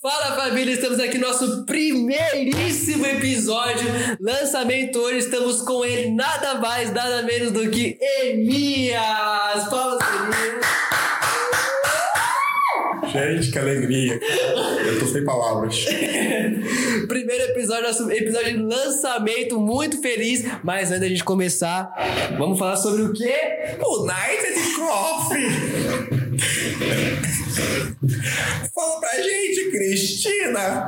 Fala família, estamos aqui no nosso primeiríssimo episódio. Lançamento hoje, estamos com ele, nada mais, nada menos do que Elias. Palmas, Elias. Gente, que alegria. Eu tô sem palavras. Primeiro episódio, nosso episódio de lançamento, muito feliz. Mas antes da gente começar, vamos falar sobre o quê? United Coffee! Fala pra gente, Cristina,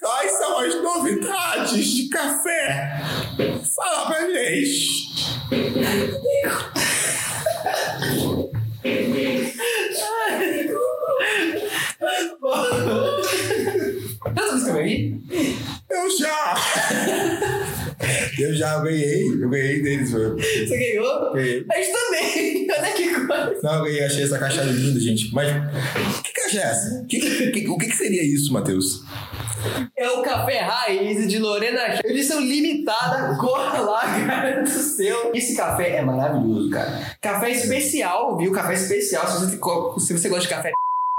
quais são as novidades de café? Fala pra gente. Já sabe escrever Eu já! Eu já ganhei, eu ganhei deles, mano. Você ganhou? Ganhei. A gente também. Olha que coisa. Não, eu ganhei, achei essa caixa linda, gente. Mas que caixa é essa? Que- que- o que, que seria isso, Matheus? É o café raiz de Lorena. Edição limitada, corra lá, cara do seu. Esse café é maravilhoso, cara. Café especial, viu? Café especial. Se você, se você gosta de café,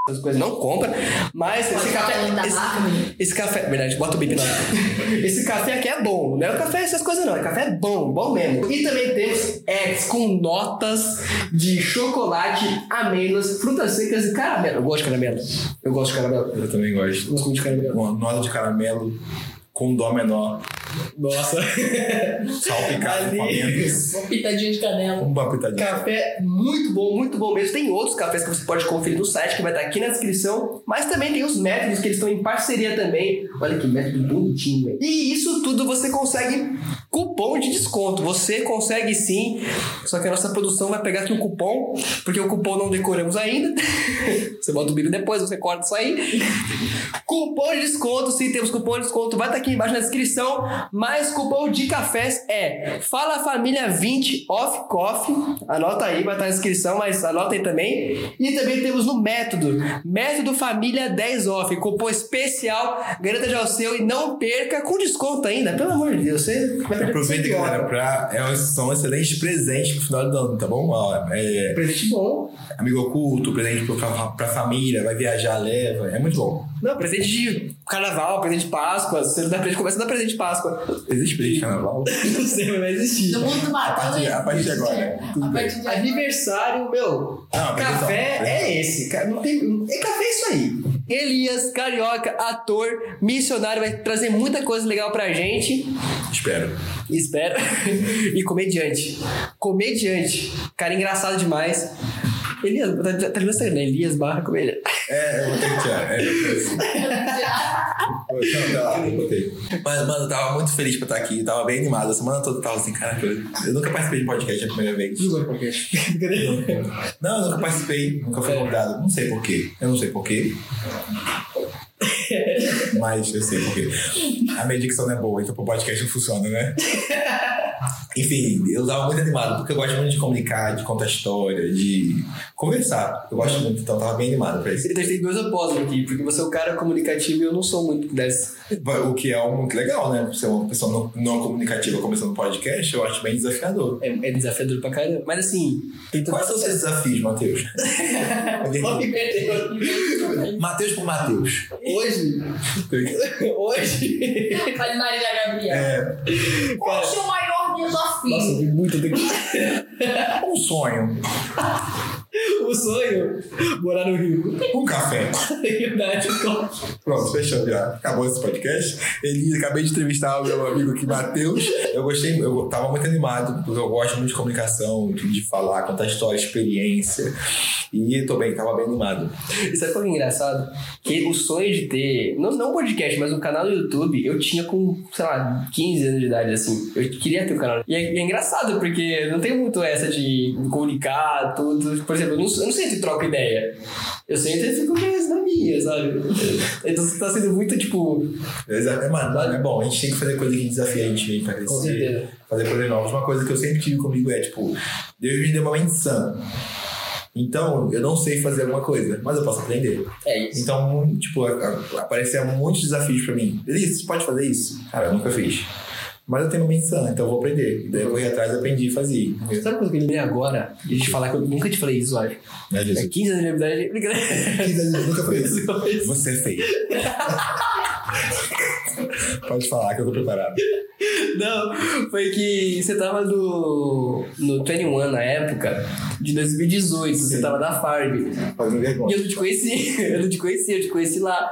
essas coisas não compra. Mas esse café. esse-? Esse café, verdade, bota o bip lá. Esse café aqui é bom, não é o café essas coisas não, é café bom, bom mesmo. E também temos X com notas de chocolate, amêndoas, frutas secas e caramelo. Eu gosto de caramelo. Eu gosto de caramelo. Eu também gosto. Eu gosto muito de caramelo. Uma nota de caramelo com dó menor, Nossa. salpicado Ali. amêndoas, Uma pitadinha de canela. uma pitadinha. Café muito bom, muito bom mesmo. Tem outros cafés que você pode conferir no site, que vai estar aqui na descrição. Mas também tem os métodos que eles estão em parceria também. Olha que método bonitinho, velho. E isso tudo você consegue cupom de desconto. Você consegue sim. Só que a nossa produção vai pegar aqui o cupom, porque o cupom não decoramos ainda. você bota o vídeo depois, você corta isso aí. Cupom de desconto, sim, temos cupom de desconto. Vai estar aqui embaixo na descrição. Mas cupom de cafés é Fala Família 20 Off Coffee. Anota aí, vai estar na descrição, mas anota aí também. E também temos no método, Método Família 10 Off. Cupom especial, garanta já o seu e não perca com desconto ainda. Pelo amor de Deus, você vai Aproveita, galera, pra, é, um- são excelentes presentes pro final do ano, tá bom? Ó, é, Presente bom. amigo oculto, presente pra, pra, pra família, vai viajar, leva. É muito bom. Não, presente de carnaval, presente de Páscoa. Você não dá presente, começa a dar presente de Páscoa. Existe presente de carnaval? Não sei, mas vai existir. No mundo do Matheus. partir- a partir de existe. agora, tudo A bem. partir de agora. Aniversário, meu. Ah, mas café então, é esse. ca- Não tem, é café é isso aí. Elias, carioca, ator, missionário, vai trazer muita coisa legal pra gente. Espero. Espero. e comediante. Comediante. Cara engraçado demais. Elias, tá, tá no Instagram, né? Elias barra comédia. É, eu vou ter que tirar. É, eu tá botei. Mas, mano, eu tava muito feliz pra estar aqui. Tava bem animado. A semana toda eu tava assim, caraca, eu eu nunca participei de podcast a primeira vez. Não, eu nunca participei, nunca fui convidado. Não sei porquê. Eu não sei porquê. Mas eu sei porquê. A minha dicção não é boa, então pro podcast não funciona, né? Enfim, eu tava muito animado, porque eu gosto muito de comunicar, de contar história, de conversar. Eu gosto muito, então eu tava bem animado pra isso. Então a gente tem dois opostos aqui, porque você é um cara comunicativo e eu não sou muito dessa. O que é muito legal, né? Ser uma pessoa não, não comunicativa começando um podcast, eu acho bem desafiador. É, é desafiador pra caramba. Mas assim, tudo Quais são os seus desafios, Matheus? Matheus por Matheus. Hoje, hoje. Fale Marília Gabriel. É Qual seu maior desafio? Nossa, eu vi muito daqui. um sonho, O sonho, morar no Rio. um café. Verdade, eu Pronto, fechou já. Acabou esse podcast. Ele acabei de entrevistar o meu amigo aqui, Matheus. Eu gostei, eu tava muito animado, porque eu gosto muito de comunicação, de, de falar, contar história, experiência. E tô bem, tava bem animado. E sabe qual que é engraçado? Que o sonho de ter, não, não um podcast, mas um canal no YouTube, eu tinha com, sei lá, 15 anos de idade, assim. Eu queria ter um canal. E é, e é engraçado, porque não tem muito essa de comunicar, tudo. Por exemplo, eu não, eu não sei se troco ideia. Eu sempre fico mais na minha, sabe? Então você tá sendo muito, tipo... É, mano, é bom, a gente tem que fazer coisa que desafia a gente pra crescer. Com certeza. Fazer coisas novas. Uma coisa que eu sempre tive comigo é, tipo, Deus me deu uma menção. Então, eu não sei fazer alguma coisa, mas eu posso aprender. É isso. Então, tipo, apareceram muitos desafios pra mim. Elise, você pode fazer isso? Cara, eu nunca fiz. Mas eu tenho uma menção, então eu vou aprender. Daí eu corri atrás e aprendi e fazia. Sabe uma coisa que eu lembrei agora? De te falar que eu nunca te falei isso, acho. É Jesus? 15 anos de liberdade. Brincadeira. 15 anos, nunca foi isso. Você fez. Pode falar que eu tô preparado. Não, foi que você tava no, no 21 na época de 2018, você Sim. tava na Farm. Fazendo E vergonha. eu não te conheci, eu não te conheci, eu te conheci lá.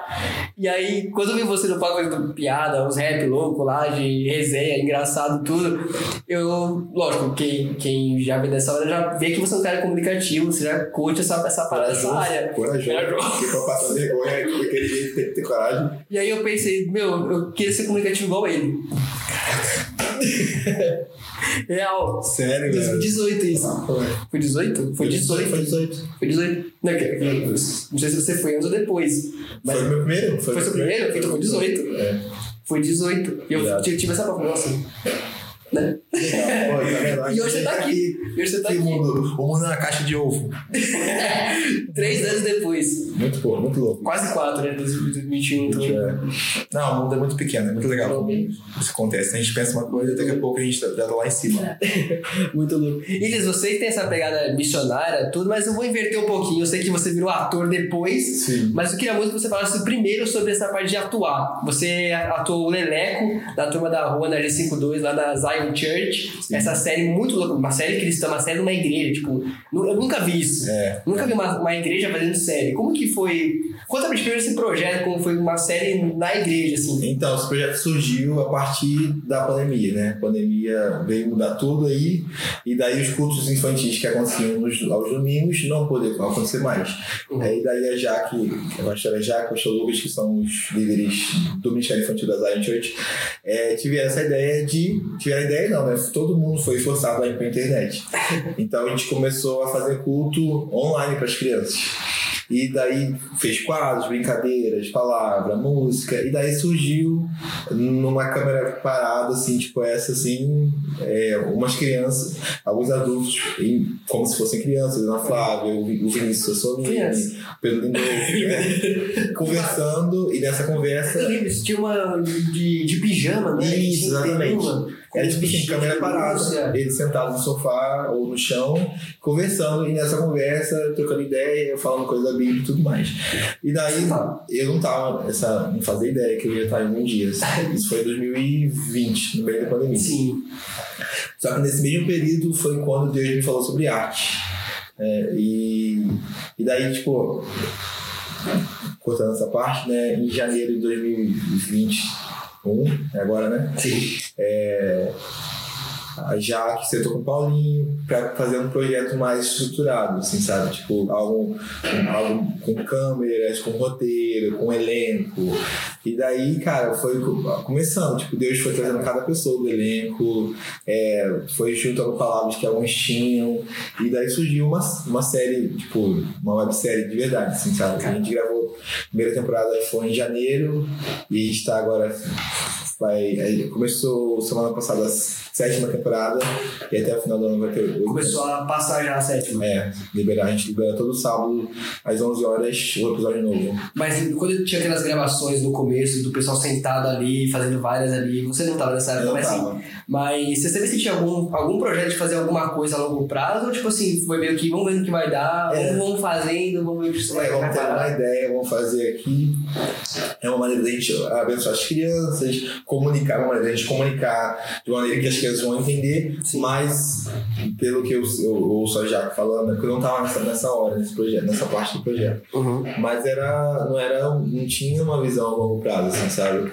E aí, quando eu vi você no palco fazendo piada, uns rap louco lá, de resenha, engraçado, tudo, eu, lógico, quem, quem já vê dessa hora já vê que você é um cara comunicativo, você já curte essa, essa parada, essa área. Corajoso. Porque pra passar vergonha, daquele jeito tem que ter coragem. E aí eu pensei, meu, eu queria ser comunicativo igual ele. Real. Sério, velho. 2018 isso. Foi 18? Foi 18. Foi 18. Foi 18. Não, que- não sei se você foi antes ou depois. Mas Foi meu primeiro? foi seu primeiro? Então foi 18. É. Foi 18. E eu tive tive essa prova, nossa. Né? Legal, pô, tá vendo? E hoje você tá aqui. E hoje você tá aqui. mundo, o mundo é uma caixa de ovo. Três anos depois. Muito muito louco. Quase quatro, né? 2021. Então. É. Não, o mundo é muito pequeno, é muito legal como isso acontece. A gente pensa uma coisa, daqui a pouco a gente já tá lá em cima. Muito louco. Elias, você tem essa pegada missionária, tudo, mas eu vou inverter um pouquinho. Eu sei que você virou ator depois, Sim. mas eu queria muito que você falasse primeiro sobre essa parte de atuar. Você atuou o Leleco, da turma da rua na G52, lá da Zion Church. Sim. Essa série muito louca, uma série cristã, uma série de uma igreja. Tipo, eu nunca vi isso. É. Nunca vi uma, uma igreja fazendo série. Como que foi? Conta pra gente esse projeto, como foi uma série na igreja, assim. Então, esse projeto surgiu a partir da pandemia, né? A pandemia veio mudar tudo aí, e daí os cultos infantis que aconteciam nos, aos domingos não poderiam acontecer mais. Uhum. Aí daí a Jaque, a pastora Jaque, o pastor Lucas, que são os líderes do Ministério Infantil da Zion Church, é, tiveram essa ideia de. Tiveram a ideia não, né? Todo mundo foi forçado a ir pra internet. Então a gente começou a fazer culto online para as crianças. E daí fez quadros, brincadeiras, palavra, música, e daí surgiu numa câmera parada, assim, tipo essa, assim, é, umas crianças, alguns adultos, como se fossem crianças, Ana Flávia, o Vi- o Vinícius Sassolini, o Pedro Lindolfo, né? conversando, e nessa conversa Eu lembro, tinha uma de, de pijama, né? Isso, exatamente. uma, Era tipo assim, câmera parada, pelúcia. ele sentado no sofá ou no chão, conversando, e nessa conversa, trocando ideia, falando coisa da Bíblia e tudo mais. E daí, eu não tava, essa, não fazia ideia que eu ia estar em um dia. assim. Isso foi em 2020, no meio da pandemia. Sim. Só que nesse mesmo período foi quando Deus me falou sobre arte. É, e, e daí, tipo, cortando essa parte, né, em janeiro de 2021, é agora, né? Sim. A Jaque sentou com o Paulinho pra fazer um projeto mais estruturado, assim, sabe? Tipo, algo, algo com câmeras, com roteiro, com elenco. E daí, cara, foi co- começando. Tipo, Deus foi trazendo cada pessoa do elenco, é, foi juntando palavras que alguns tinham. E daí surgiu uma, uma série, tipo, uma websérie de verdade, assim, sabe? A gente gravou, a primeira temporada foi em janeiro e a gente tá agora vai aí começou semana passada a sétima temporada e até o final do ano vai ter oito. Começou a passar já a sétima. é liberar a gente libera todo sábado às 11 horas o episódio novo Mas quando tinha aquelas gravações no começo do pessoal sentado ali, fazendo várias ali, você não tava nessa época, não mas assim. Mas você sabia se tinha algum, algum projeto de fazer alguma coisa a longo prazo? Ou tipo assim, foi meio que vamos ver o que vai dar, É. vamos, fazendo, vamos ver o que isso vai, é, vai vamos ter uma ideia, vamos fazer aqui. É uma maneira da gente abençoar as crianças, comunicar, uma maneira da gente comunicar de uma maneira que as crianças vão entender, Sim. mas pelo que eu, eu ouço a Jaque falando, é que eu não estava nessa, nessa hora, nesse projeto, nessa parte do projeto. Uhum. Mas era, não era, não tinha uma visão a longo prazo, assim, sabe?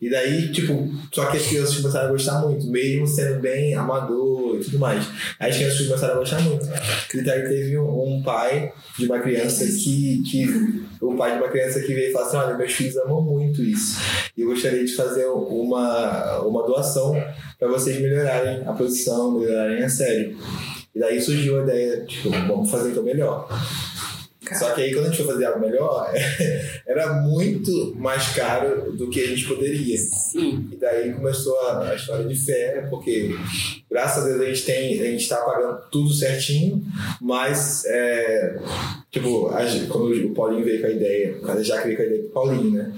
E daí, tipo, só que as crianças começaram a gostar muito, mesmo sendo bem amador tudo mais. Aí as crianças começaram a gostar muito. Daí teve um, um pai de uma criança que, que o pai de uma criança que veio e falou assim, olha, meus filhos amam muito isso. E eu gostaria de fazer uma, uma doação para vocês melhorarem a produção, melhorarem a série. E daí surgiu a ideia, tipo, vamos fazer então melhor. Só que aí quando a gente foi fazer algo melhor, era muito mais caro do que a gente poderia. Sim. E daí começou a, a história de fé, porque graças a Deus a gente tem, a gente tá pagando tudo certinho, mas é, tipo, a quando o Paulinho veio com a ideia, a Jaque veio com a ideia do Paulinho, né?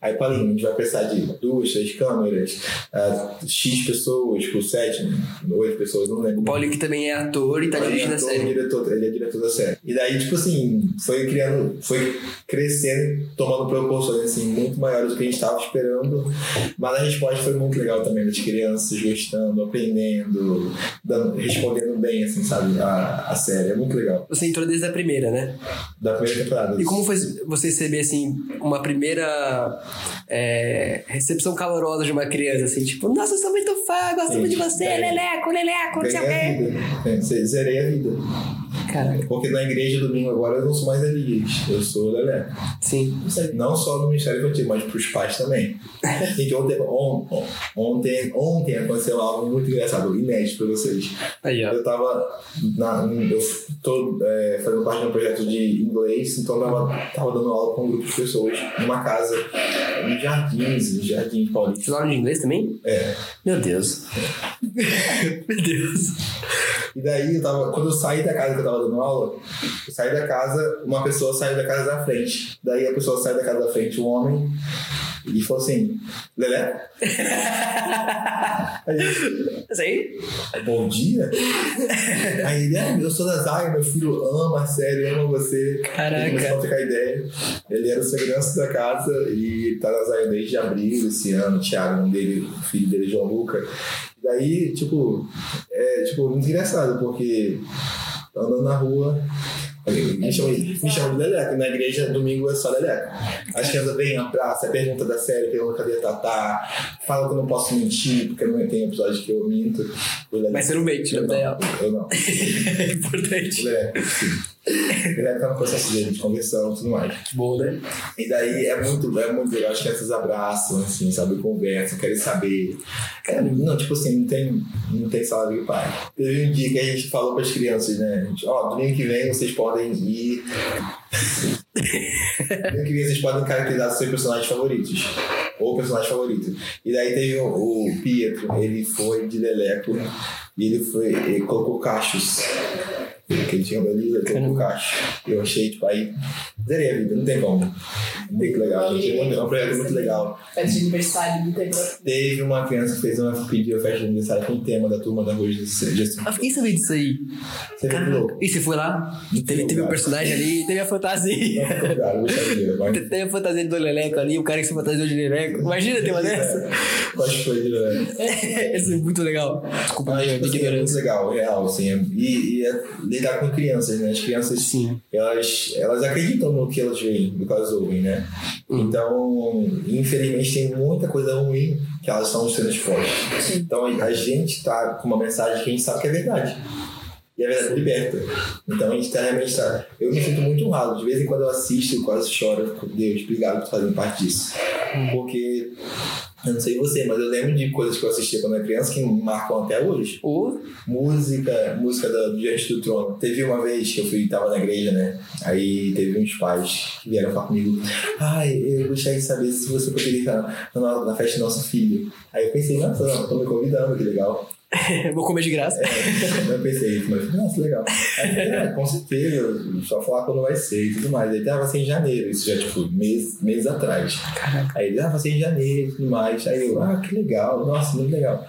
Aí, Paulinho, a gente vai precisar de duas, três câmeras, ah, X pessoas, por sete, oito pessoas, não lembro. O Paulinho que também é ator e tá é dirigindo a série. Diretor, ele é diretor da série. E daí, tipo assim, foi criando, foi crescendo, tomando proporções assim, muito maiores do que a gente estava esperando. Mas a resposta foi muito legal também das crianças gostando, aprendendo, dando, respondendo bem, assim, sabe? A, a série. É muito legal. Você entrou desde a primeira, né? Da primeira temporada. E como foi você receber, assim, uma primeira é, recepção calorosa de uma criança, assim, tipo, nossa, eu sou muito fã, gosto muito de você, É. Leleco, Leleco, não sei o quê. É, ze- Zerei a vida. Caraca, Porque na igreja domingo agora eu não sou mais Elias, eu sou Lelé. sim. Não só no Ministério Infantil, mas para os pais também. Gente, ontem, on- on- ontem, ontem aconteceu algo muito engraçado, inédito para vocês. Aí, ó. Eu tava, na, eu tô é, fazendo parte de um projeto de inglês, então eu tava, tava dando aula com um grupo de pessoas numa casa, em Jardins, em Jardim Paulista. Você aula de inglês também? É. Meu Deus. Meu Deus. E daí, eu tava, quando eu saí da casa que eu tava dando aula, eu saí da casa, uma pessoa saiu da casa da frente. Daí a pessoa saiu da casa da frente, um homem, e falou assim: Lelé? Aí eu, aí? Bom dia? Aí ele, ah, eu sou da Zaga, meu filho ama a série, ama você. Caraca. Ele começou a trocar ideia. Ele era o segurança da casa e tá na Zaga desde abril desse ano, o Thiago, nome dele, o filho dele, João Luca. E daí, tipo, é tipo, muito engraçado, porque andando na rua. Me chama, me chama de Leleco. Na igreja, domingo é só Leleco. As crianças vêm, abraça, pergunta da série, pergunta cadê a Tatá, fala que eu não posso mentir, porque não tem episódio que eu minto. Leleco- Mas você não mente, eu vida real. não, eu não. É importante. Leleco, sim. Leleco tá no processo dele de conversão e tudo mais. Bom, né? E daí é muito, é muito legal, as crianças abraçam, assim, sabe, conversam, querem saber. É, não, tipo assim, não tem, não tem salário de pai. Teve um dia que a gente falou para as crianças, né? Ó, domingo que vem vocês podem ir. domingo que vem vocês podem caracterizar seus personagens favoritos. Ou personagem favorito. E daí teve o, o Pietro, ele foi de Leleco e ele foi, ele colocou cachos. Que ele tinha Belisa, ele colocou cachos. Eu achei, tipo, aí zerei a vida, não tem como. Muito legal, gente. É um projeto muito legal. Festa de aniversário do Tegra. Teve uma criança que fez uma pediu a festa de aniversário com o tema da turma da rua de Justin. Eu fiquei sabendo disso aí. Você viu que louco? E você foi lá? Teve, teve um personagem ali, teve a fantasia. Não ficou. Teve a fantasia do Leleco ali, o cara que se fantasiou de Leleco. Imagina ter uma dessa. Cosplay de Leleco. Isso é muito legal. Desculpa minha tipo assim, é muito legal, real, assim. é- E, e é lidar com crianças, né? As crianças, Sim. elas, elas acreditam no que elas veem, no que elas ouvem, né? Hum. Então, infelizmente, tem muita coisa ruim que elas estão sendo expostas. Então, a gente tá com uma mensagem que a gente sabe que é verdade. E a verdade liberta. Então, a gente tá realmente tá... Eu me sinto muito honrado. De vez em quando eu assisto, eu quase choro. Deus, obrigado por fazerem parte disso. Porque... Eu não sei você, mas eu lembro de coisas que eu assistia quando era criança que me marcam até hoje Ou música, música da, do Diante do Trono. Teve uma vez que eu fui, tava na igreja, né? Aí teve uns pais que vieram falar comigo. Ai, eu gostaria de saber se você poderia estar na, na festa do nosso filho. Aí eu pensei, nossa, não, tô me convidando, que legal. vou comer de graça. É, eu pensei, mas nossa, legal. Aí falei, ah, com certeza, só falar quando vai ser e tudo mais. Aí tava assim em janeiro, isso já tipo mês, meses atrás. Aí ele, ah, vai ser em janeiro e tudo mais. Aí eu, ah, que legal, nossa, muito legal.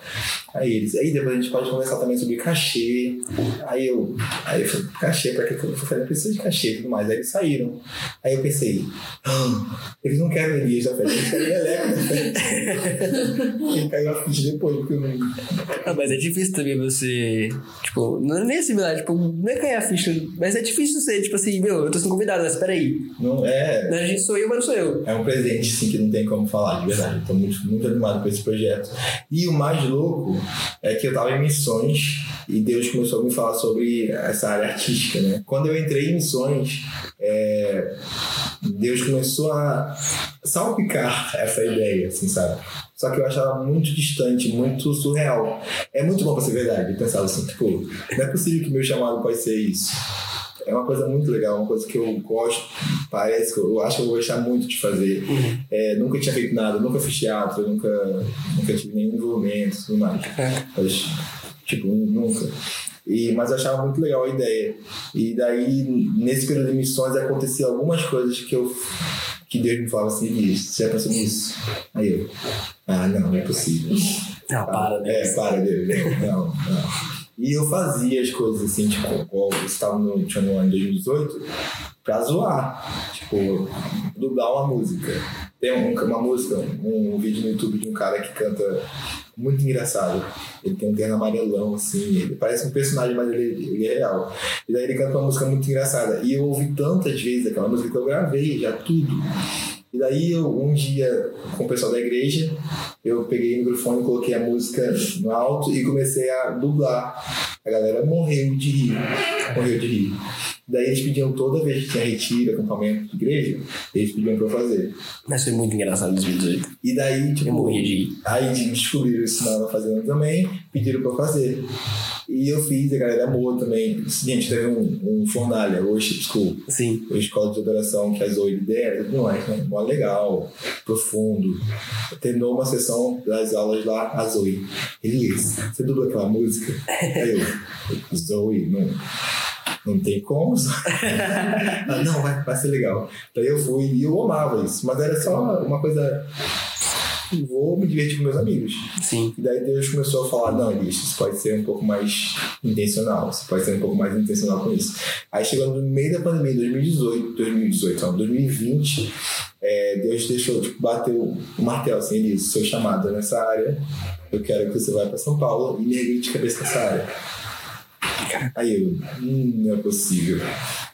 Aí eles, aí depois a gente pode conversar também sobre cachê. Aí eu, aí eu falei, cachê, pra que eu falei, precisa de cachê e tudo mais. Aí eles saíram. Aí eu pensei, ah, eles não querem Elias da festa, eles querem Eleco festa. Ele caiu a ficha depois, porque eu não. Mas é difícil também você. Tipo, não é nem assimilar, tipo, não é cair a ficha, mas é difícil você, tipo assim, meu, eu tô sendo convidado, mas peraí. não é, A gente sou eu, mas não sou eu. É um presente, assim, que não tem como falar, de verdade. Estou muito, muito animado com esse projeto. E o mais louco é que eu tava em missões e Deus começou a me falar sobre essa área artística, né? Quando eu entrei em missões, é, Deus começou a salpicar essa ideia, assim, sabe? Só que eu achava muito distante, muito surreal. É muito bom pra ser verdade. Eu pensava assim, tipo, não é possível que meu chamado pode ser isso. É uma coisa muito legal, uma coisa que eu gosto, parece que eu, eu acho que eu vou gostar muito de fazer. É, nunca tinha feito nada, nunca fiz teatro, nunca, nunca tive nenhum envolvimento e tudo mais. Mas, tipo, nunca. E, mas eu achava muito legal a ideia. E daí, nesse período de missões, acontecia algumas coisas que eu que Deus me falava assim, Elias, você já pensou nisso? Aí eu, ah, não, não é possível. Não, para, né? É, para, Deus. Não, não. E eu fazia as coisas assim, tipo, eu estava no, tinha no ano de 2018, pra zoar. Tipo, dublar uma música. Tem um- uma música, um, vídeo no YouTube de um cara que canta muito engraçado. Ele tem um terno amarelão, assim, ele parece um personagem, mas ele, ele é real. E daí ele canta uma música muito engraçada. E eu ouvi tantas vezes aquela música que eu gravei já tudo. E daí, eu, um dia, com o pessoal da igreja, eu peguei o microfone, coloquei a música no alto e comecei a dublar. A galera morreu de rir. Morreu de rir. Daí eles pediam toda vez que tinha retiro, acampamento de igreja, eles pediam pra eu fazer. Mas foi muito engraçado em 2018. E daí, tipo. Eu morria de. Aí descobriram isso na fazenda também, pediram pra eu fazer. E eu fiz, a galera amou também. Gente, teve um, um fornalha, Worship School, Sim. a escola de adoração que a Zoe lidera, tudo mais, né? Mó legal, profundo. Terminou uma sessão das aulas lá, a Zoe. Elias, você dublou aquela música? Aí eu, Zoe, não, não tem como. ah, não, vai, vai ser legal. Daí eu fui e eu amava isso, mas era só uma coisa. Vou me divertir com meus amigos. Sim. E daí Deus começou a falar, não, Elias, isso pode ser um pouco mais intencional, você pode ser um pouco mais intencional com isso. Aí chegou no meio da pandemia, 2018, 2018, não, 2020, é, Deus deixou, tipo, bateu o martelo, assim, Elias, seu chamado nessa área, eu quero que você vá para São Paulo e mergulhe de cabeça nessa área. Aí eu, hum, não é possível.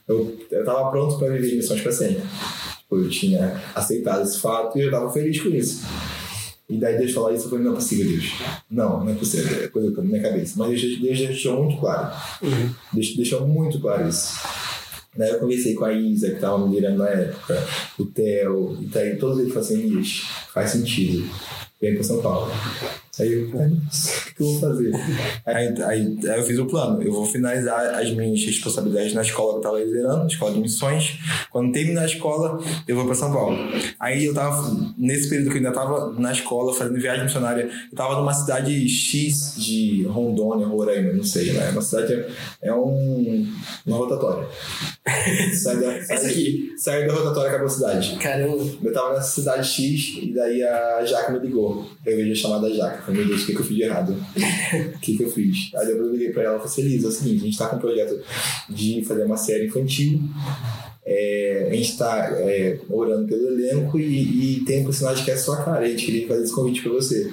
Eu, eu tava pronto para viver missões para sempre. Tipo, eu tinha aceitado esse fato e eu tava feliz com isso. E daí Deus falou isso, eu falei, não é possível, Deus. Não, não é possível, é coisa na minha cabeça. Mas Deus, Deus deixou muito claro. Deus deixou muito claro isso. Daí eu conversei com a Isa, que tava me liderando na época, o Theo, e daí todos eles falaram assim, faz sentido. Vem pra São Paulo. Aí eu, o que eu vou fazer? Aí, aí, aí eu fiz o plano. Eu vou finalizar as minhas responsabilidades na escola que eu tava liderando, na escola de missões. Quando terminar a escola, eu vou pra São Paulo. Aí eu tava, nesse período que eu ainda tava na escola, fazendo viagem missionária, eu tava numa cidade X de Rondônia, Roraima, não sei, né? Uma cidade, é um, uma rotatória. Sai da, sai, Essa aqui. sai da rotatória, acabou a cidade. Caramba. Eu tava nessa cidade X e daí a Jaque me ligou. Eu vejo a chamada Jaque. Meu Deus, o que, que eu fiz de errado? O que, que eu fiz? Aí eu liguei pra ela e falei assim, é o seguinte, a gente tá com um projeto de fazer uma série infantil. É, a gente tá é, orando pelo elenco e, e tem um personagem que é sua cara. A gente queria fazer esse convite pra você.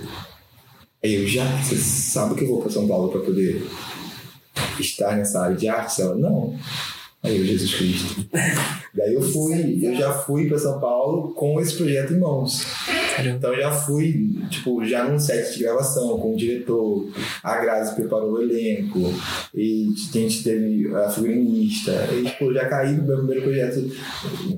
Aí eu, já, você sabe que eu vou pra São Paulo pra poder estar nessa área de artes? Ela, não. Aí eu, Jesus Cristo. Daí eu fui, eu já fui pra São Paulo com esse projeto em mãos. Então eu já fui, tipo, já num set de gravação com o diretor, a Grazi preparou o elenco, e a gente teve a figurinista, e tipo, já caí no meu primeiro projeto,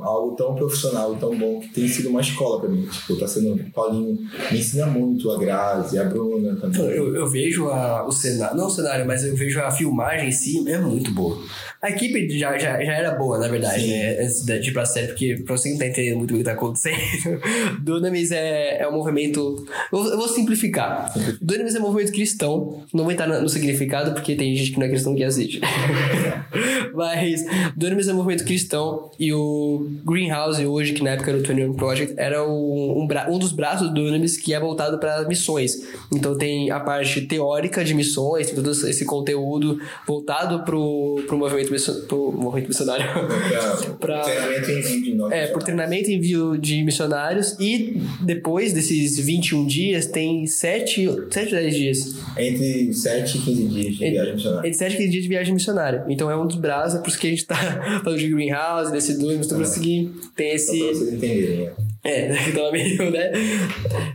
algo tão profissional, tão bom, que tem sido uma escola pra mim. Tipo, tá sendo, o Paulinho me ensina muito, a Grazi, a Bruna também. Eu, eu vejo a, o cenário, não o cenário, mas eu vejo a filmagem em si, é muito boa. A equipe já, já, já era boa, na verdade, Sim. né? Antes de ir pra série, porque pra você que não tá entendendo muito o que tá acontecendo, Dunamis é, é um movimento. Eu, eu vou simplificar. Dunamis é um movimento cristão. Não vou entrar no, no significado, porque tem gente que não é cristão que assiste. Mas Dunamis é um movimento cristão e o Greenhouse, hoje, que na época era o 21 Project, era um, um, bra- um dos braços do Dunamis que é voltado para missões. Então tem a parte teórica de missões, tem todo esse conteúdo voltado pro, pro, movimento, misso- pro movimento missionário. Pra, Pra- treinamento em vídeo. É, por treinamento e envio de missionários. E depois desses 21 dias, tem 7, 7 ou 10 dias. Entre 7 e 15 dias de Entre- viagem missionária. Entre 7 e 15 dias de viagem missionária. Então é um dos brasa, por isso que a gente tá falando de Greenhouse, desse Dunamis, pra conseguir ter Só pra esse. vocês entenderem. né? É, tava meio, né?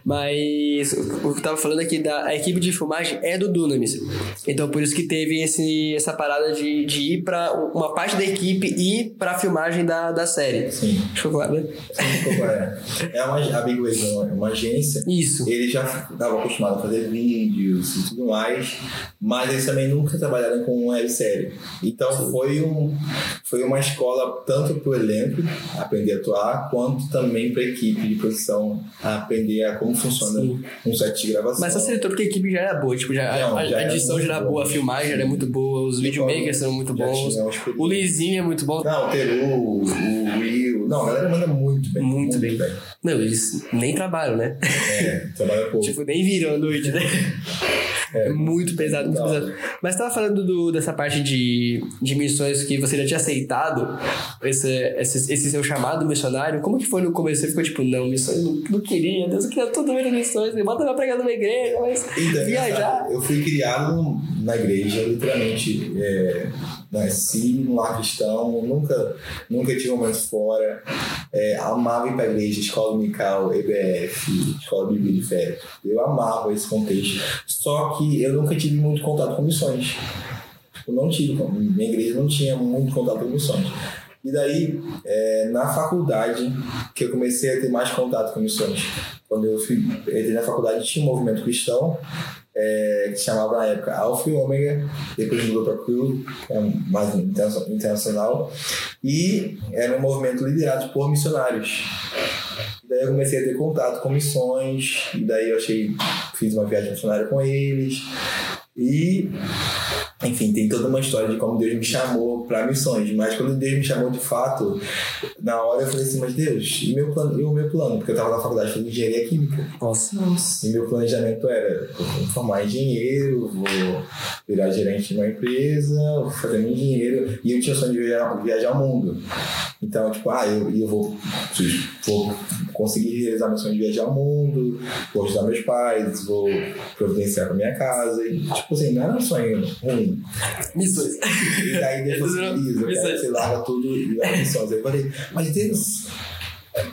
Mas o que eu tava falando aqui da a equipe de filmagem é do Dunamis. Então por isso que teve esse, essa parada de, de ir pra uma parte da equipe ir pra filmagem da, da série. Sim. Ficou claro, né? Sim, é. É uma, a Big Wave é uma, é uma agência Isso. Eles já estavam acostumados a fazer vídeos e tudo mais, mas eles também nunca trabalharam com websérie. Então foi, um, foi uma escola tanto para o elenco aprender a atuar, quanto também para a equipe de produção aprender a como funciona Sim. um set de gravação. Mas facilitou porque a equipe já era boa. Tipo, já, Não, a, já a era edição já era boa. boa, a filmagem já era muito boa, os videomakers são muito bons. O Lizinho é muito bom. Não, o Teru, o Will, Não, a galera manda muito bem. Muito bem. bem. Não, eles nem trabalham, né? É, trabalha pouco. Tipo, nem viram à noite, né? É muito pesado, muito pesado. Mas tava falando do, dessa parte de, de missões que você já tinha aceitado, esse, esse, esse seu chamado missionário. Como que foi no começo? Você ficou tipo, não, missões, não, não queria, Deus, eu queria tudo ver missões, me bota pra pregar numa igreja, mas Então, viajar. engraçado, Eu fui criado na igreja, literalmente. É, nasci num lar cristão, nunca, nunca tive momentos fora. É, amava ir pra igreja, escola dominical, EBF, escola bíblica de fé. Eu amava esse contexto. Só que eu nunca tive muito contato com missões. Eu não tive, minha igreja não tinha muito contato com missões. E daí, é, na faculdade, que eu comecei a ter mais contato com missões. Quando eu fui, entrei na faculdade, tinha um movimento cristão, é, que chamava na época Alpha e Ômega, depois mudou para Crew, que é mais interna- internacional, e era um movimento liderado por missionários. Daí eu comecei a ter contato com missões, e daí eu achei, fiz uma viagem missionária com eles, e enfim, tem toda uma história de como Deus me chamou para missões, mas quando Deus me chamou de fato, na hora eu falei assim, mas Deus, e, meu plano, e o meu plano? Porque eu estava na faculdade de engenharia química. Nossa. Nossa. E meu planejamento era vou me formar engenheiro, vou virar gerente de uma empresa, vou fazer meu dinheiro. E eu tinha o sonho de viajar, viajar ao mundo. Então, tipo, ah, eu, eu vou, vou conseguir realizar meu sonho de viajar ao mundo, vou ajudar meus pais, vou providenciar com a minha casa. E, tipo assim, não era um sonho ruim. Missões. E daí depois Isso você larga tudo e vai missões. Eu falei, mas Deus,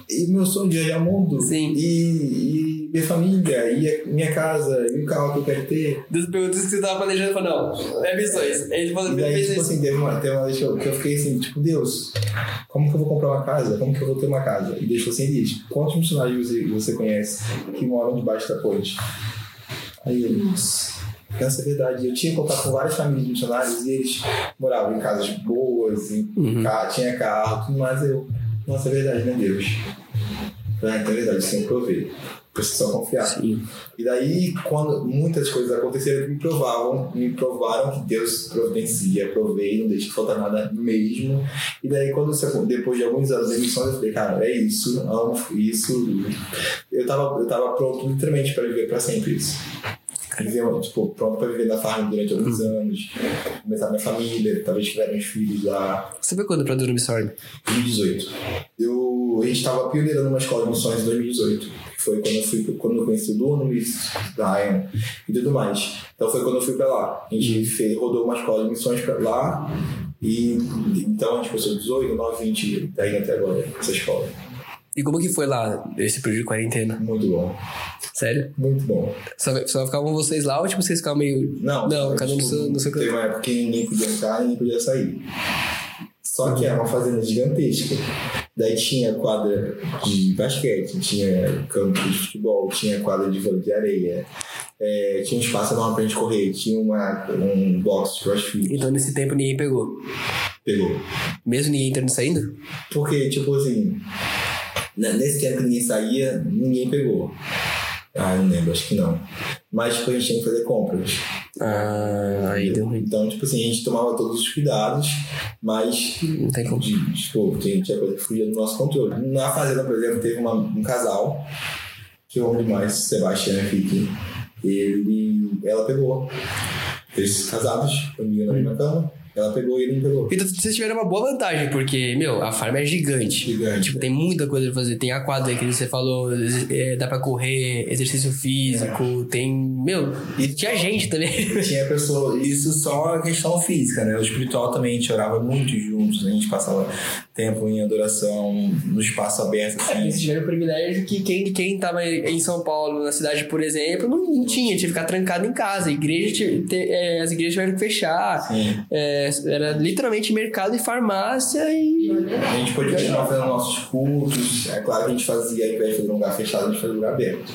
e meu sonho de viajar ao mundo, Sim. E, e minha família, e minha casa, e o carro que eu quero ter. Deus perguntou se você tava planejando, falou, não, é missões. Ele falou, E daí, tipo isso. assim, teve uma, teve uma vez que eu, que eu fiquei assim, tipo, Deus, como que eu vou comprar uma casa? Como que eu vou ter uma casa? E falou assim, diz, quantos missionários você, você conhece que moram debaixo da ponte? Aí eu, Nossa. Essa é verdade. Eu tinha contato com várias famílias de missionários e eles moravam em casas boas, em Uhum. ca- tinha carro, tudo mais. Eu, nossa, é verdade, né, Deus? Ah, então é verdade, sempre provei. Preciso só confiar. Sim. E daí, quando muitas coisas aconteceram, me provavam, me provaram que Deus providencia, provei, não deixa faltar nada mesmo. E daí, quando depois de alguns anos de missões, eu falei, cara, é isso, amo isso. Eu tava, eu tava pronto literalmente para viver para sempre isso. Viver, tipo, pronto para viver na farm durante alguns anos, começar minha família, talvez tiver meus filhos lá. Você foi quando pra Duro Storm? 2018. Eu, a gente estava pioneirando uma escola de missões em 2018. Que foi quando eu, fui, quando eu conheci o Dunamis, Ryan e tudo mais. Então foi quando eu fui para lá. A gente fez, rodou uma escola de missões para lá. E então a gente passou 18, 9, 20, daí até agora, essa escola. E como que foi lá, esse período de quarentena? Muito bom. Sério? Muito bom. Só, só ficavam vocês lá ou tipo, vocês ficavam meio... Não, Não, cada um no tipo, seu, no seu Teve canto. uma época que ninguém podia entrar, ninguém podia sair. Só que era uma fazenda gigantesca. Daí tinha quadra de basquete, tinha campo de futebol, tinha quadra de vôlei de areia, é, tinha um espaço enorme pra gente correr, tinha uma, um box de crossfit. Então nesse tempo ninguém pegou. Pegou. Mesmo ninguém entrando e saindo? Porque, tipo assim, nesse tempo que ninguém saía, ninguém pegou. Ah, não lembro, acho que não. Mas, tipo, a gente tinha que fazer compras. Ah, aí deu ruim. Então, tipo assim, a gente tomava todos os cuidados, mas Não tem como. tipo, tinha, tinha coisa que fugia do nosso controle. Na fazenda, por exemplo, teve uma, um casal, que eu amo demais, Sebastião e. Ele, ela pegou. Eles casados, dormiam na mesma cama, ela pegou e não pegou. Então vocês tiveram uma boa vantagem, porque, meu, a farm é gigante. Gigante. Tipo, tem muita coisa pra fazer. Tem a quadra que você falou, é, dá pra correr, exercício físico, tem. Meu, e tinha gente também. E tinha pessoa, Isso só a questão física, né? O espiritual também, a gente orava muito juntos, a gente passava tempo em adoração, no espaço aberto, É, assim. tiveram o privilégio que quem, quem tava em São Paulo, na cidade, por exemplo, não, não tinha, tinha que ficar trancado em casa. A igreja, ti- te- é, as igrejas tiveram que fechar. Sim. É, era literalmente mercado e farmácia e. A gente pôde continuar fazendo nossos cultos. É claro que a gente fazia, ao invés de fazer um lugar fechado, a gente fazia um lugar aberto.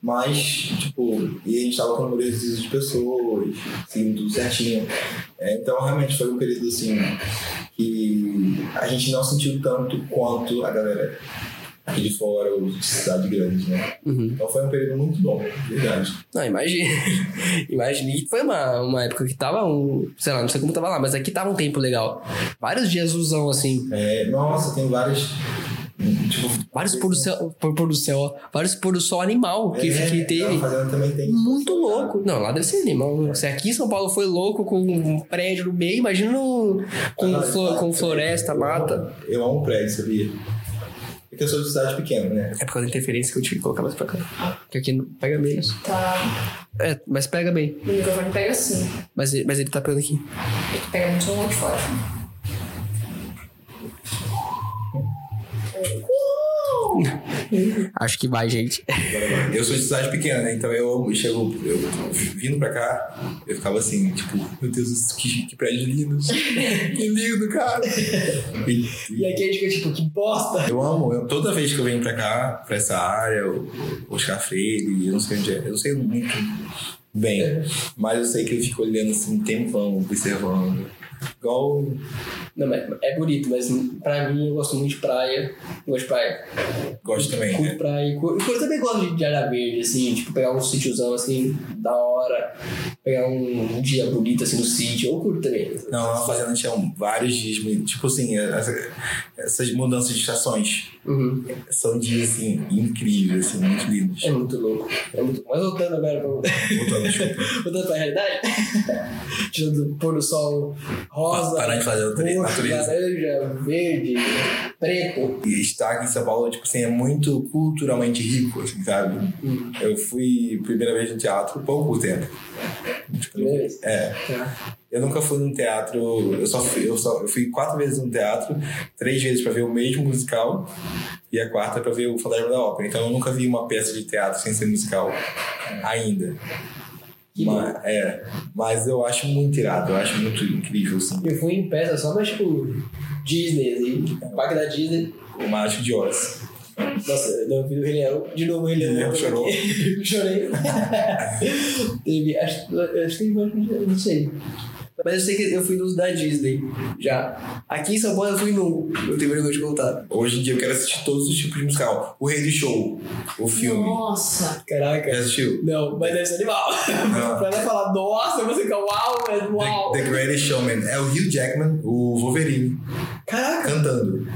Mas, tipo, e a gente tava com número reduzido de pessoas, seguindo tudo certinho. É, então, realmente foi um período assim que a gente não sentiu tanto quanto a galera. De fora ou de cidade grande, né? Uhum. Então foi um período muito bom, verdade. Não, imagina. imagina. E foi uma, uma época que tava um. Sei lá, não sei como tava lá, mas aqui tava um tempo legal. Vários dias azulzão, assim. É, nossa, tem várias. Tipo, Vários pôr do céu. Pôr do céu. Vários pôr do sol animal que, é, que teve. não, Fazenda também tem. Muito louco. Não, lá deve ser animal. Se aqui em São Paulo foi louco com um prédio no meio, imagina no- com, Ah, flo- com eu- floresta, mata. Eu amo prédio, sabia? Porque eu sou de cidade pequena, né? É por causa da interferência que eu tive que colocar mais pra cá. Que aqui não- pega menos. Tá. É, mas pega bem. O microfone pega assim. Mas, ele- mas ele tá pegando aqui. Ele pega muito longe de fora. Acho que vai, gente. Eu sou de cidade pequena, né? Então eu amo- chego, eu vindo pra cá, eu ficava assim, tipo, meu Deus, que, que prédio lindo. que lindo, cara. E, e aqui a gente fica tipo, que bosta. eu amo, eu- toda vez que eu venho pra cá, pra essa área, o Oscar Freire, eu não sei onde é, eu não sei muito bem, mas eu sei que eu fico olhando assim, um tempão, observando. Igual Não, mas é bonito, mas pra mim eu gosto muito de praia. Eu gosto de praia. gosto também, Curto né? praia. Curto, eu também gosto de, de área verde, assim, tipo, pegar um sítiozão assim, da hora. Pegar um, um dia bonito assim no sítio. Eu curto também. Não, na fazenda tinha vários dias, tipo assim, essa- essas mudanças de estações. Uhum. São dias, assim, incríveis, assim, muito lindos. É muito louco. É muito... Mas voltando agora pra. Voltando, desculpa. voltando pra realidade. Tirando o pôr do sol rosa, Parar de fazer a roxo, natureza. laranja, verde, preto. E estar aqui em São Paulo, tipo assim, é muito culturalmente rico, assim, sabe? Hum. Eu fui primeira vez no teatro pouco tempo. Tipo? É. Tá. Eu nunca fui num teatro, eu só fui, eu só eu fui quatro vezes no teatro, três vezes pra ver o mesmo musical e a quarta pra ver o Fantasma da Ópera. Então eu nunca vi uma peça de teatro sem ser musical ainda. Mas, é, mas eu acho muito irado, eu acho muito incrível, assim. Eu fui em peça só, mas tipo, Disney, assim, parque da Disney. O Mágico de Oz. Nossa, eu vi o Rei Leão, de novo o Rei Leão. Leão chorou? Chorei. Teve, acho, acho que não sei. Mas eu sei que eu fui nos da Disney, já. Aqui em São Paulo eu fui num, eu tenho vergonha de contar. Hoje em dia eu quero assistir todos os tipos de musical. O Rei do Show, o filme. Nossa. Caraca. Já assistiu? Não, mas deve ser animal. Não. pra não falar, nossa, você fica uau, mas uau. The, The Greatest Showman. É o Hugh Jackman, o Wolverine, Caraca. cantando.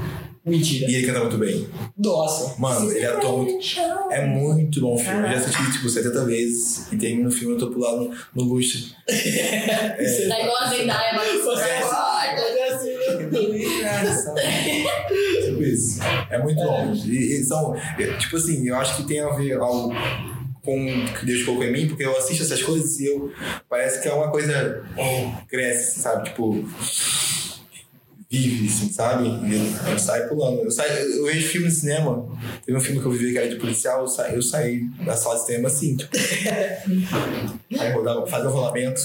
Mentira. E ele canta muito bem. Nossa. Mano, ele atua muito. É muito bom o filme. Eu já assisti tipo 70 vezes. E termina o filme eu tô pulando no luxo. Tá igual a Zendaya, mas Você é né? tipo isso. É muito bom. E, e são. Tipo assim, eu acho que tem a ver algo com o que Deus colocou em mim, porque eu assisto essas coisas e eu. Parece que é uma coisa. oh, cresce, sabe? Tipo. Vive, assim, sabe? Eu, eu saio pulando. Eu, saio, eu vejo filme de cinema. Teve um filme que eu vi que era de policial, eu saí, eu saí da sala de cinema assim, tipo. Aí rodava, fazer um rolamento.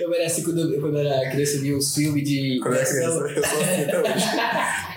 Eu era assim quando, quando era criança, eu via uns filmes de. Quando era criança, eu sou assim até hoje.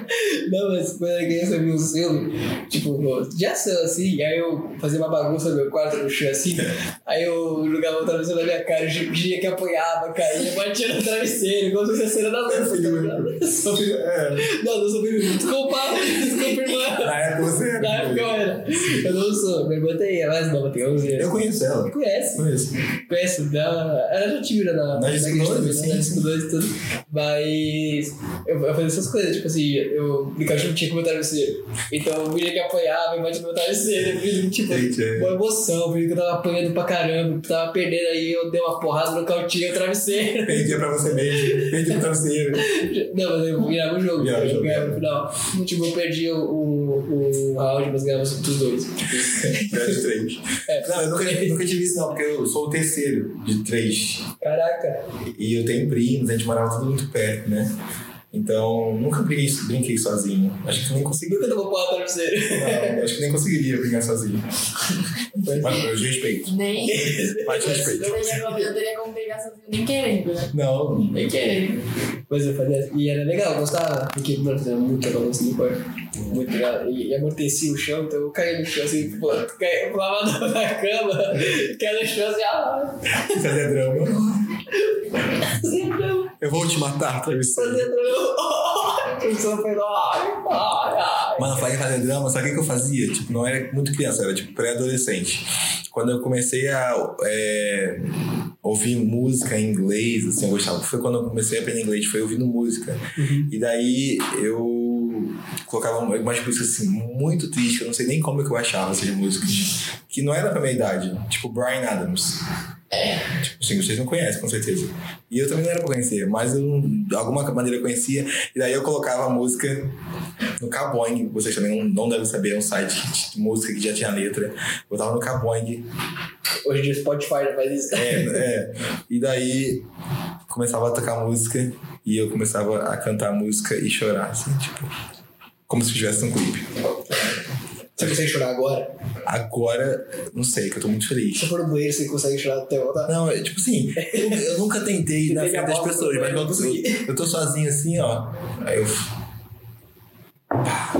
Não, mas quando era criança, eu via uns filmes, tipo, de ação, assim. Aí eu fazia uma bagunça no meu quarto, no chão, assim. Aí eu jogava o travesseiro na minha cara, eu fingia que apanhava, caía, batia no travesseiro, como se fosse a cena da dança. tá É, Não, não sou filho. Desculpa, desculpa, irmã. na época você era. Na época eu era. Eu não sou. Minha irmã tem, é mais nova, tem 11 anos. Eu conheço ela. Conhece? Conheço. Conhece? Da... Ela já tinha na, Na igreja 12, também, sim, né? Na Disco 12 e tudo. Mas eu, eu fazia essas coisas, tipo assim, eu brincava de tinha com o meu travesseiro. Então eu via que apanhava e batia no meu travesseiro. Eu tipo, é. uma emoção, vi que eu tava apanhando pra caramba, tava perdendo aí, eu dei uma porrada no cautinho, o travesseiro. Perdia pra você mesmo. Perdi pro travesseiro. Não, mas eu virava o jogo. Virava o eu jogo, ganhava é. no final. Tipo, eu perdi o, o, o round, mas ganhava dos dois. Tipo isso. Era de três. É, Não, eu nunca, nunca tive isso, não, porque eu sou o terceiro de três. Caraca. E eu tenho primos, a gente morava tudo muito perto, né? Então, nunca brinquei, brinquei sozinho. Acho que nem consegui. Nunca tomou porra no travesseiro. Não, acho que nem conseguiria brincar sozinho. Mas eu respeito. Nem. Mas te respeito. Eu teria como, eu teria como pegar sozinho nem querendo, né? Não, Nem querendo. Mas eu fazia. E era legal, eu gostava. Porque, mano, era muita balança no quarto. Muito legal. E, e amortecia o chão, então eu caía no chão assim, pô, caía, eu pulava na, cama, caía no chão assim, ah, fazer drama. fazia drama, Eu vou te matar, travesseiro. ai. Mano, falar em fazer drama, sabe o que, eu fazia? Tipo, não era muito criança, era tipo pré-adolescente. Quando eu comecei a é, ouvir música em inglês, assim, eu gostava. Foi quando eu comecei a aprender inglês, foi ouvindo música. E daí eu colocava umas músicas assim, muito tristes, eu não sei nem como que eu achava essas músicas. Que não era pra minha idade. Tipo, Brian Adams. Tipo assim, vocês não conhecem, com certeza. E eu também não era pra conhecer, mas eu de alguma maneira eu conhecia. E daí eu colocava a música no Caboing. Vocês também não, não devem saber, é um site de música que já tinha letra. Botava no Caboing. Hoje em dia o Spotify já faz isso. É, é. E daí começava a tocar música e eu começava a cantar música e chorar, assim, tipo. Como se estivesse num clipe. Você consegue chorar agora? Agora, não sei, que eu tô muito feliz. Se for no banheiro, você consegue chorar até voltar? Não, é tipo assim, eu, eu nunca tentei na frente das pessoas, mas quando eu, eu tô sozinho assim, ó. Aí eu. Pá.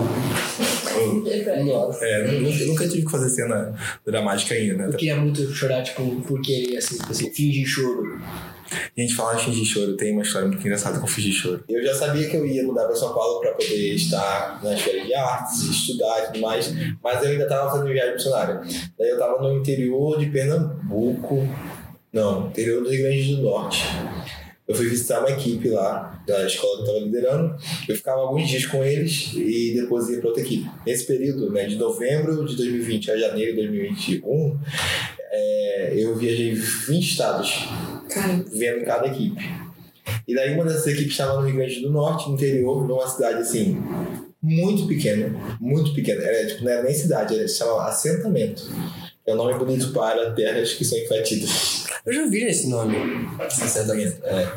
Nossa. É, eu nunca, nunca tive que fazer cena dramática ainda, né? Eu queria muito chorar, tipo, porque, assim, assim fingir choro. Gente fala de fingir choro, tem uma história muito engraçada com fingir choro. Eu já sabia que eu ia mudar para São Paulo para poder estar na escola de artes, estudar e tudo mais, mas eu ainda estava fazendo viagem missionária. Daí eu estava no interior de Pernambuco, não, interior do Rio Grande do Norte. Eu fui visitar uma equipe lá da escola que eu estava liderando. Eu ficava alguns dias com eles e depois ia para outra equipe. Nesse período, né, de novembro de 2020 a janeiro de 2021, é, eu viajei 20 estados Cara, vendo cada equipe. E daí uma dessas equipes estava no Rio Grande do Norte, no interior, numa cidade assim, muito pequena, muito pequena. Era, tipo, não era nem cidade, era, se chama assentamento. É um nome bonito para terras que são invadidas. Eu já vi esse nome. Assentamento. É.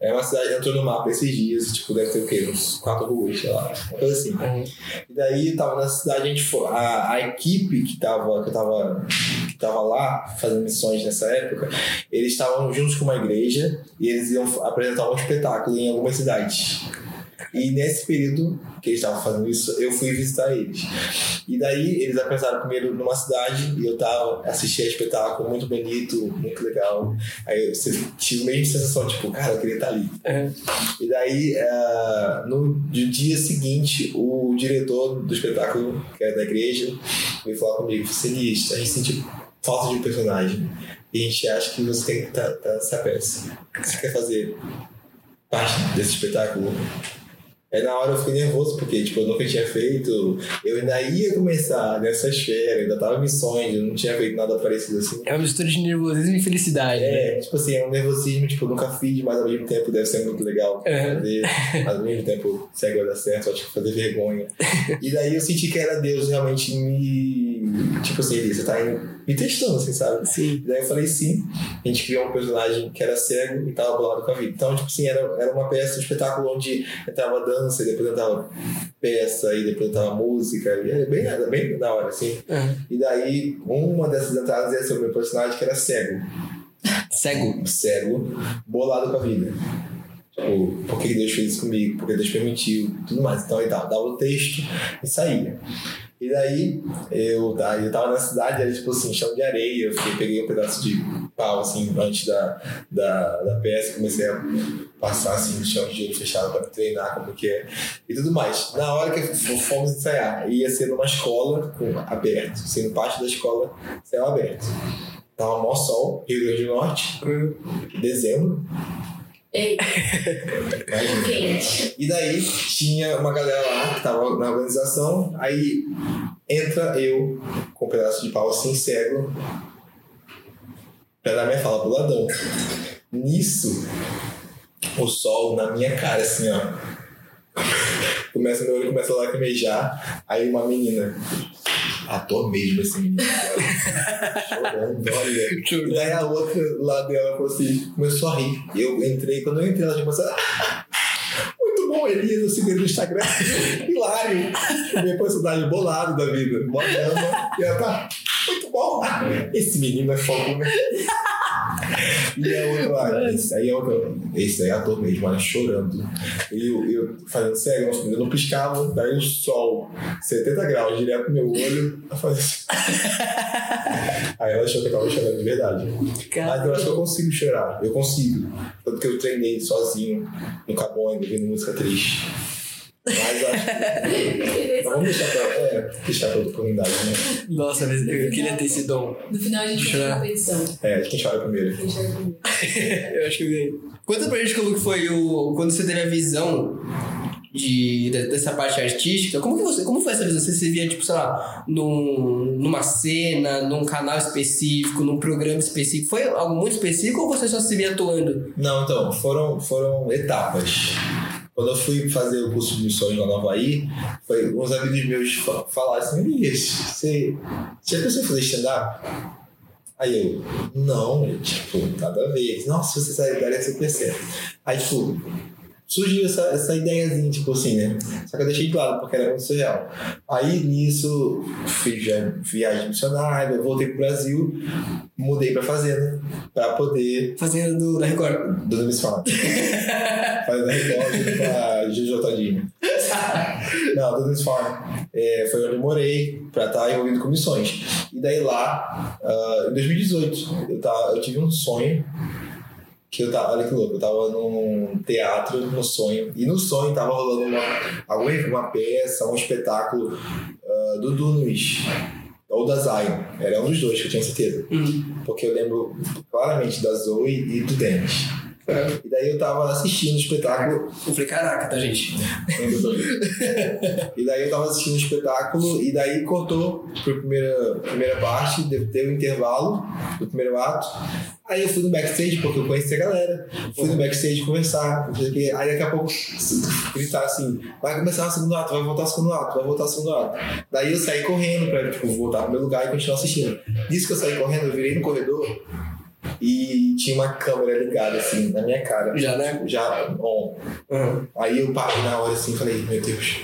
É uma cidade, entrou no mapa esses dias, tipo, deve ter o quê? Uns quatro ruas, sei lá, uma coisa assim. E daí tava na cidade, a gente foi. A, a equipe que tava, que tava, que tava lá fazendo missões nessa época, eles estavam juntos com uma igreja e eles iam apresentar um espetáculo em algumas cidades. E nesse período que eles estavam fazendo isso, eu fui visitar eles. E daí eles apresentaram primeiro numa cidade e eu tava assistindo a espetáculo muito bonito, muito legal. Aí eu tive a mesma sensação, tipo, cara, eu queria estar ali. É. E daí, eh, no dia seguinte, o diretor do espetáculo, que era da igreja, veio falar comigo: Celeste, a gente sentiu falta de um personagem. E a gente acha que você tem que estar tá, nessa peça. Você quer fazer parte desse espetáculo? Aí na hora eu fiquei nervoso, porque tipo, eu nunca tinha feito. Eu ainda ia começar nessa esfera, ainda tava em missões, eu não tinha feito nada parecido assim. É uma mistura de nervosismo e felicidade. né? É, tipo assim, é um nervosismo, tipo, eu nunca fiz, mas ao mesmo tempo deve ser muito legal É. fazer. Mas ao mesmo tempo, se agora dar certo, acho que fazer vergonha. E daí eu senti que era Deus realmente me. Tipo assim, ele, você tá em- me testando, assim, sabe? Sim. E daí eu falei sim. A gente criou um personagem que era cego e tava bolado com a vida. Então, tipo assim, era, era uma peça, um espetáculo onde entrava dança, e depois entrava peça, e depois entrava música. E era bem, era bem da hora, assim. É. E daí, uma dessas entradas ia ser o meu personagem que era cego Cego. cego, bolado com a vida. Tipo, por que Deus fez isso comigo? Por que Deus permitiu? Tudo mais. Então ele dava, dava o texto e saía. E daí eu, daí eu tava na cidade, era tipo assim, chão de areia. Eu fiquei, peguei um pedaço de pau assim antes da, da, da peça, comecei a passar assim no chão de olho fechado pra treinar como que é e tudo mais. Na hora que fomos ensaiar, ia ser numa escola com, aberto, assim, no pátio da escola, céu aberto. Tava mó sol, Rio Grande do Norte, dezembro, Ei. E daí tinha uma galera lá que tava na organização, aí entra eu com um pedaço de pau assim cego pra dar minha fala pro ladrão. Nisso, o sol na minha cara, assim, ó. Começa, meu olho começa a lacrimejar, aí uma menina. Ator mesmo esse menino. Chorando, olha. E daí a outra lá dela falou assim, começou a rir. Eu entrei, quando eu entrei, ela já começou a. Muito bom, Elias, eu sigo ele no Instagram. Hilário. Minha personagem bolado da vida. Mó. E ela tá. Muito bom. Esse menino é fogo, né? E a outra lá, esse aí é outro, esse aí é ator mesmo, olha, chorando. E eu, eu fazendo sério, eu não piscava, daí o sol, 70 graus, direto no meu olho, eu fazia assim. Aí ela achou que eu tava chorando de verdade. Mas eu acho que eu consigo chorar, eu consigo. Tanto que eu treinei sozinho no Cabonga, ouvindo música triste. Mas eu acho que. Mas vamos deixar pra, é, deixar pra oportunidade, né? Nossa, mas eu queria ter esse dom. No final a gente Chorar. uma competição. É, quem chora primeiro. Quem chora primeiro. Eu acho que eu ganhei. Conta pra gente como que foi o. Quando você teve a visão de, de- dessa parte artística, como que você. Como foi essa visão? Você se via, tipo, sei lá, num, numa cena, num canal específico, num programa específico? Foi algo muito específico ou você só se via atuando? Não, então, foram, foram etapas. Quando eu fui fazer o curso de missões lá no Havaí, foi, uns amigos meus fa- falaram assim, Elias, você já pensou em fazer stand-up? Aí eu, não, tipo, nada a ver. Nossa, você sai da área super certo. Aí, tipo, surgiu essa, essa ideiazinha, tipo assim, né? Só que eu deixei claro, porque era muito surreal. Aí, nisso, fiz já viagem missionária, voltei pro Brasil, mudei pra fazenda, pra poder Fazendo na Record. Dona Miss Farm. Fazendo Record pra Jojo Todinho. Não, Dona Miss Farm. É, foi onde eu morei pra estar envolvido com missões. E daí lá, ah, em 2018, eu, tava, eu tive um sonho que eu tava, olha que louco, eu tava num teatro no sonho, e no sonho tava rolando uma, alguma, uma peça, um espetáculo ah, do Dunuis, ou da Zion, era um dos dois que eu tinha certeza, Hum. porque eu lembro claramente da Zoe e do Dennis. E daí eu tava assistindo o espetáculo. Eu falei, caraca, tá, gente? e daí eu tava assistindo o espetáculo e daí cortou pra primeira, primeira parte, ter o intervalo do primeiro ato. Aí eu fui no backstage, porque eu conheci a galera. Fui no backstage conversar. Aí daqui a pouco gritar assim: vai começar o segundo ato, vai voltar o segundo ato, vai voltar o segundo ato. Daí eu saí correndo pra tipo, voltar pro meu lugar e continuar assistindo. Nisso que eu saí correndo, eu virei no corredor e tinha uma câmera ligada assim na minha cara. Já, né? Já on. Uhum. Aí eu parei na hora assim e falei, meu Deus,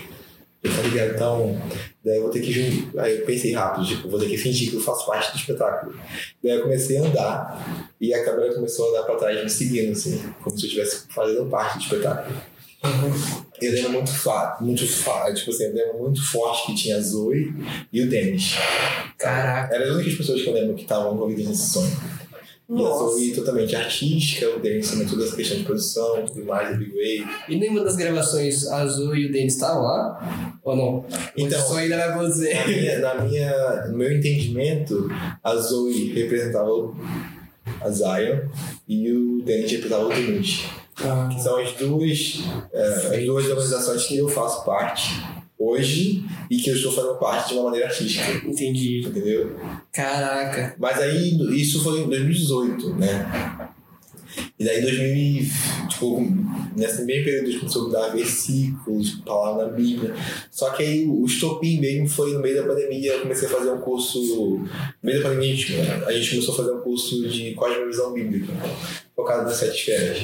tá ligado? Então, daí eu vou ter que. jun- Aí eu pensei rápido, tipo, vou ter que fingir que eu faço parte do espetáculo. Daí eu comecei a andar e a câmera começou a andar pra trás me seguindo, assim, como se eu estivesse fazendo parte do espetáculo. Eu lembro muito fato, muito fato, tipo assim, eu lembro muito forte que tinha a Zoe e o Denis. Caraca. Eram as únicas pessoas que eu lembro que estavam envolvidas nesse sonho. E a Nossa. Zoe totalmente artística, o Denis também toda essa questão de produção, tudo mais, a Big Wave. E nenhuma das gravações a Azul e o Denis estavam lá? Ou não? Então- só ainda vai você. Na minha, na minha, no meu entendimento, a Zoe representava a Zion e o Dennis representava o Denise. Ah, Que são as duas, é, as duas organizações que eu faço parte hoje e que eu estou fazendo parte de uma maneira artística. entendi. Entendeu? Caraca. Mas aí, isso foi em 2018, né? E daí, em 2000, tipo, nesse mesmo período, a gente começou a mudar versículos, palavras na Bíblia. Só que aí, o estopim mesmo foi no meio da pandemia. Eu comecei a fazer um curso. No meio da pandemia, a gente, a gente começou a fazer um curso de cosmovisão bíblica, focado nas sete esferas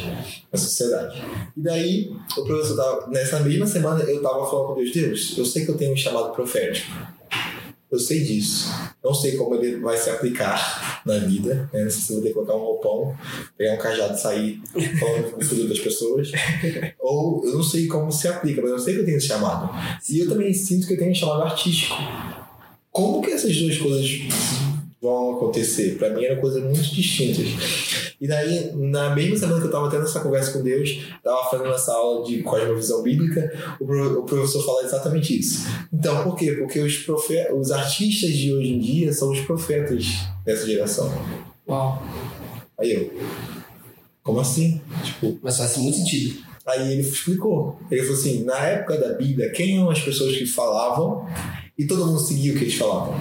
da sociedade. E daí, o professor tava. Nessa mesma semana, eu tava falando com Deus: Deus, eu sei que eu tenho um chamado profético. Eu sei disso. Não sei como ele vai se aplicar na vida. Né? Não sei se eu vou ter que colocar um roupão, pegar um cajado e sair falando com o futuro das pessoas. Ou eu não sei como se aplica, mas eu sei que eu tenho esse chamado. E eu também sinto que eu tenho um chamado artístico. Como que essas duas coisas vão acontecer? Pra mim eram coisas muito distintas. E daí, na mesma semana que eu tava tendo essa conversa com Deus, tava fazendo essa aula de cosmovisão bíblica, o, pro- o professor fala exatamente isso. Então, por quê? Porque os, profe os artistas de hoje em dia são os profetas dessa geração. Uau. Aí eu, como assim? Tipo, Mas faz muito sentido. aí ele explicou. Ele falou assim: na época da Bíblia, quem eram as pessoas que falavam e todo mundo seguia o que eles falavam?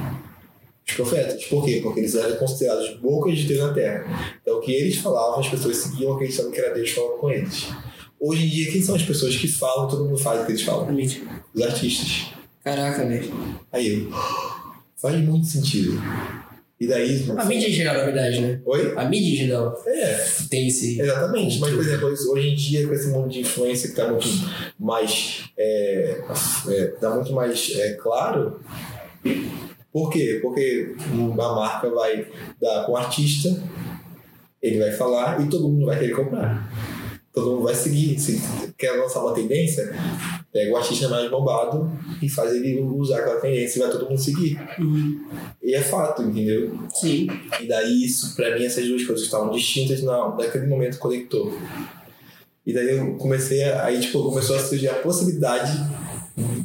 Os profetas. Por quê? Porque eles eram considerados bocas de Deus na terra. Então, o que eles falavam, as pessoas seguiam acreditando que era Deus falando com eles. Hoje em dia, quem são as pessoas que falam todo mundo faz o que eles falam? Os artistas. Caraca, velho. Aí eu, faz muito sentido. E daí. A mídia em geral, na verdade, né? Oi? A mídia em geral É, tem esse. Exatamente, mas por exemplo, hoje em dia, com esse mundo de influência que está muito mais. É, é, tá muito mais é, claro. Por quê? Porque uma marca vai dar com um artista, ele vai falar e todo mundo vai querer comprar. Todo mundo vai seguir. Se quer lançar uma tendência, pega o artista mais bombado e faz ele usar aquela tendência e vai todo mundo seguir. Uhum. E é fato, entendeu? Sim. E daí, isso, pra mim, essas duas coisas estavam distintas na, naquele momento conectou. E daí eu comecei, a, aí tipo, começou a surgir a possibilidade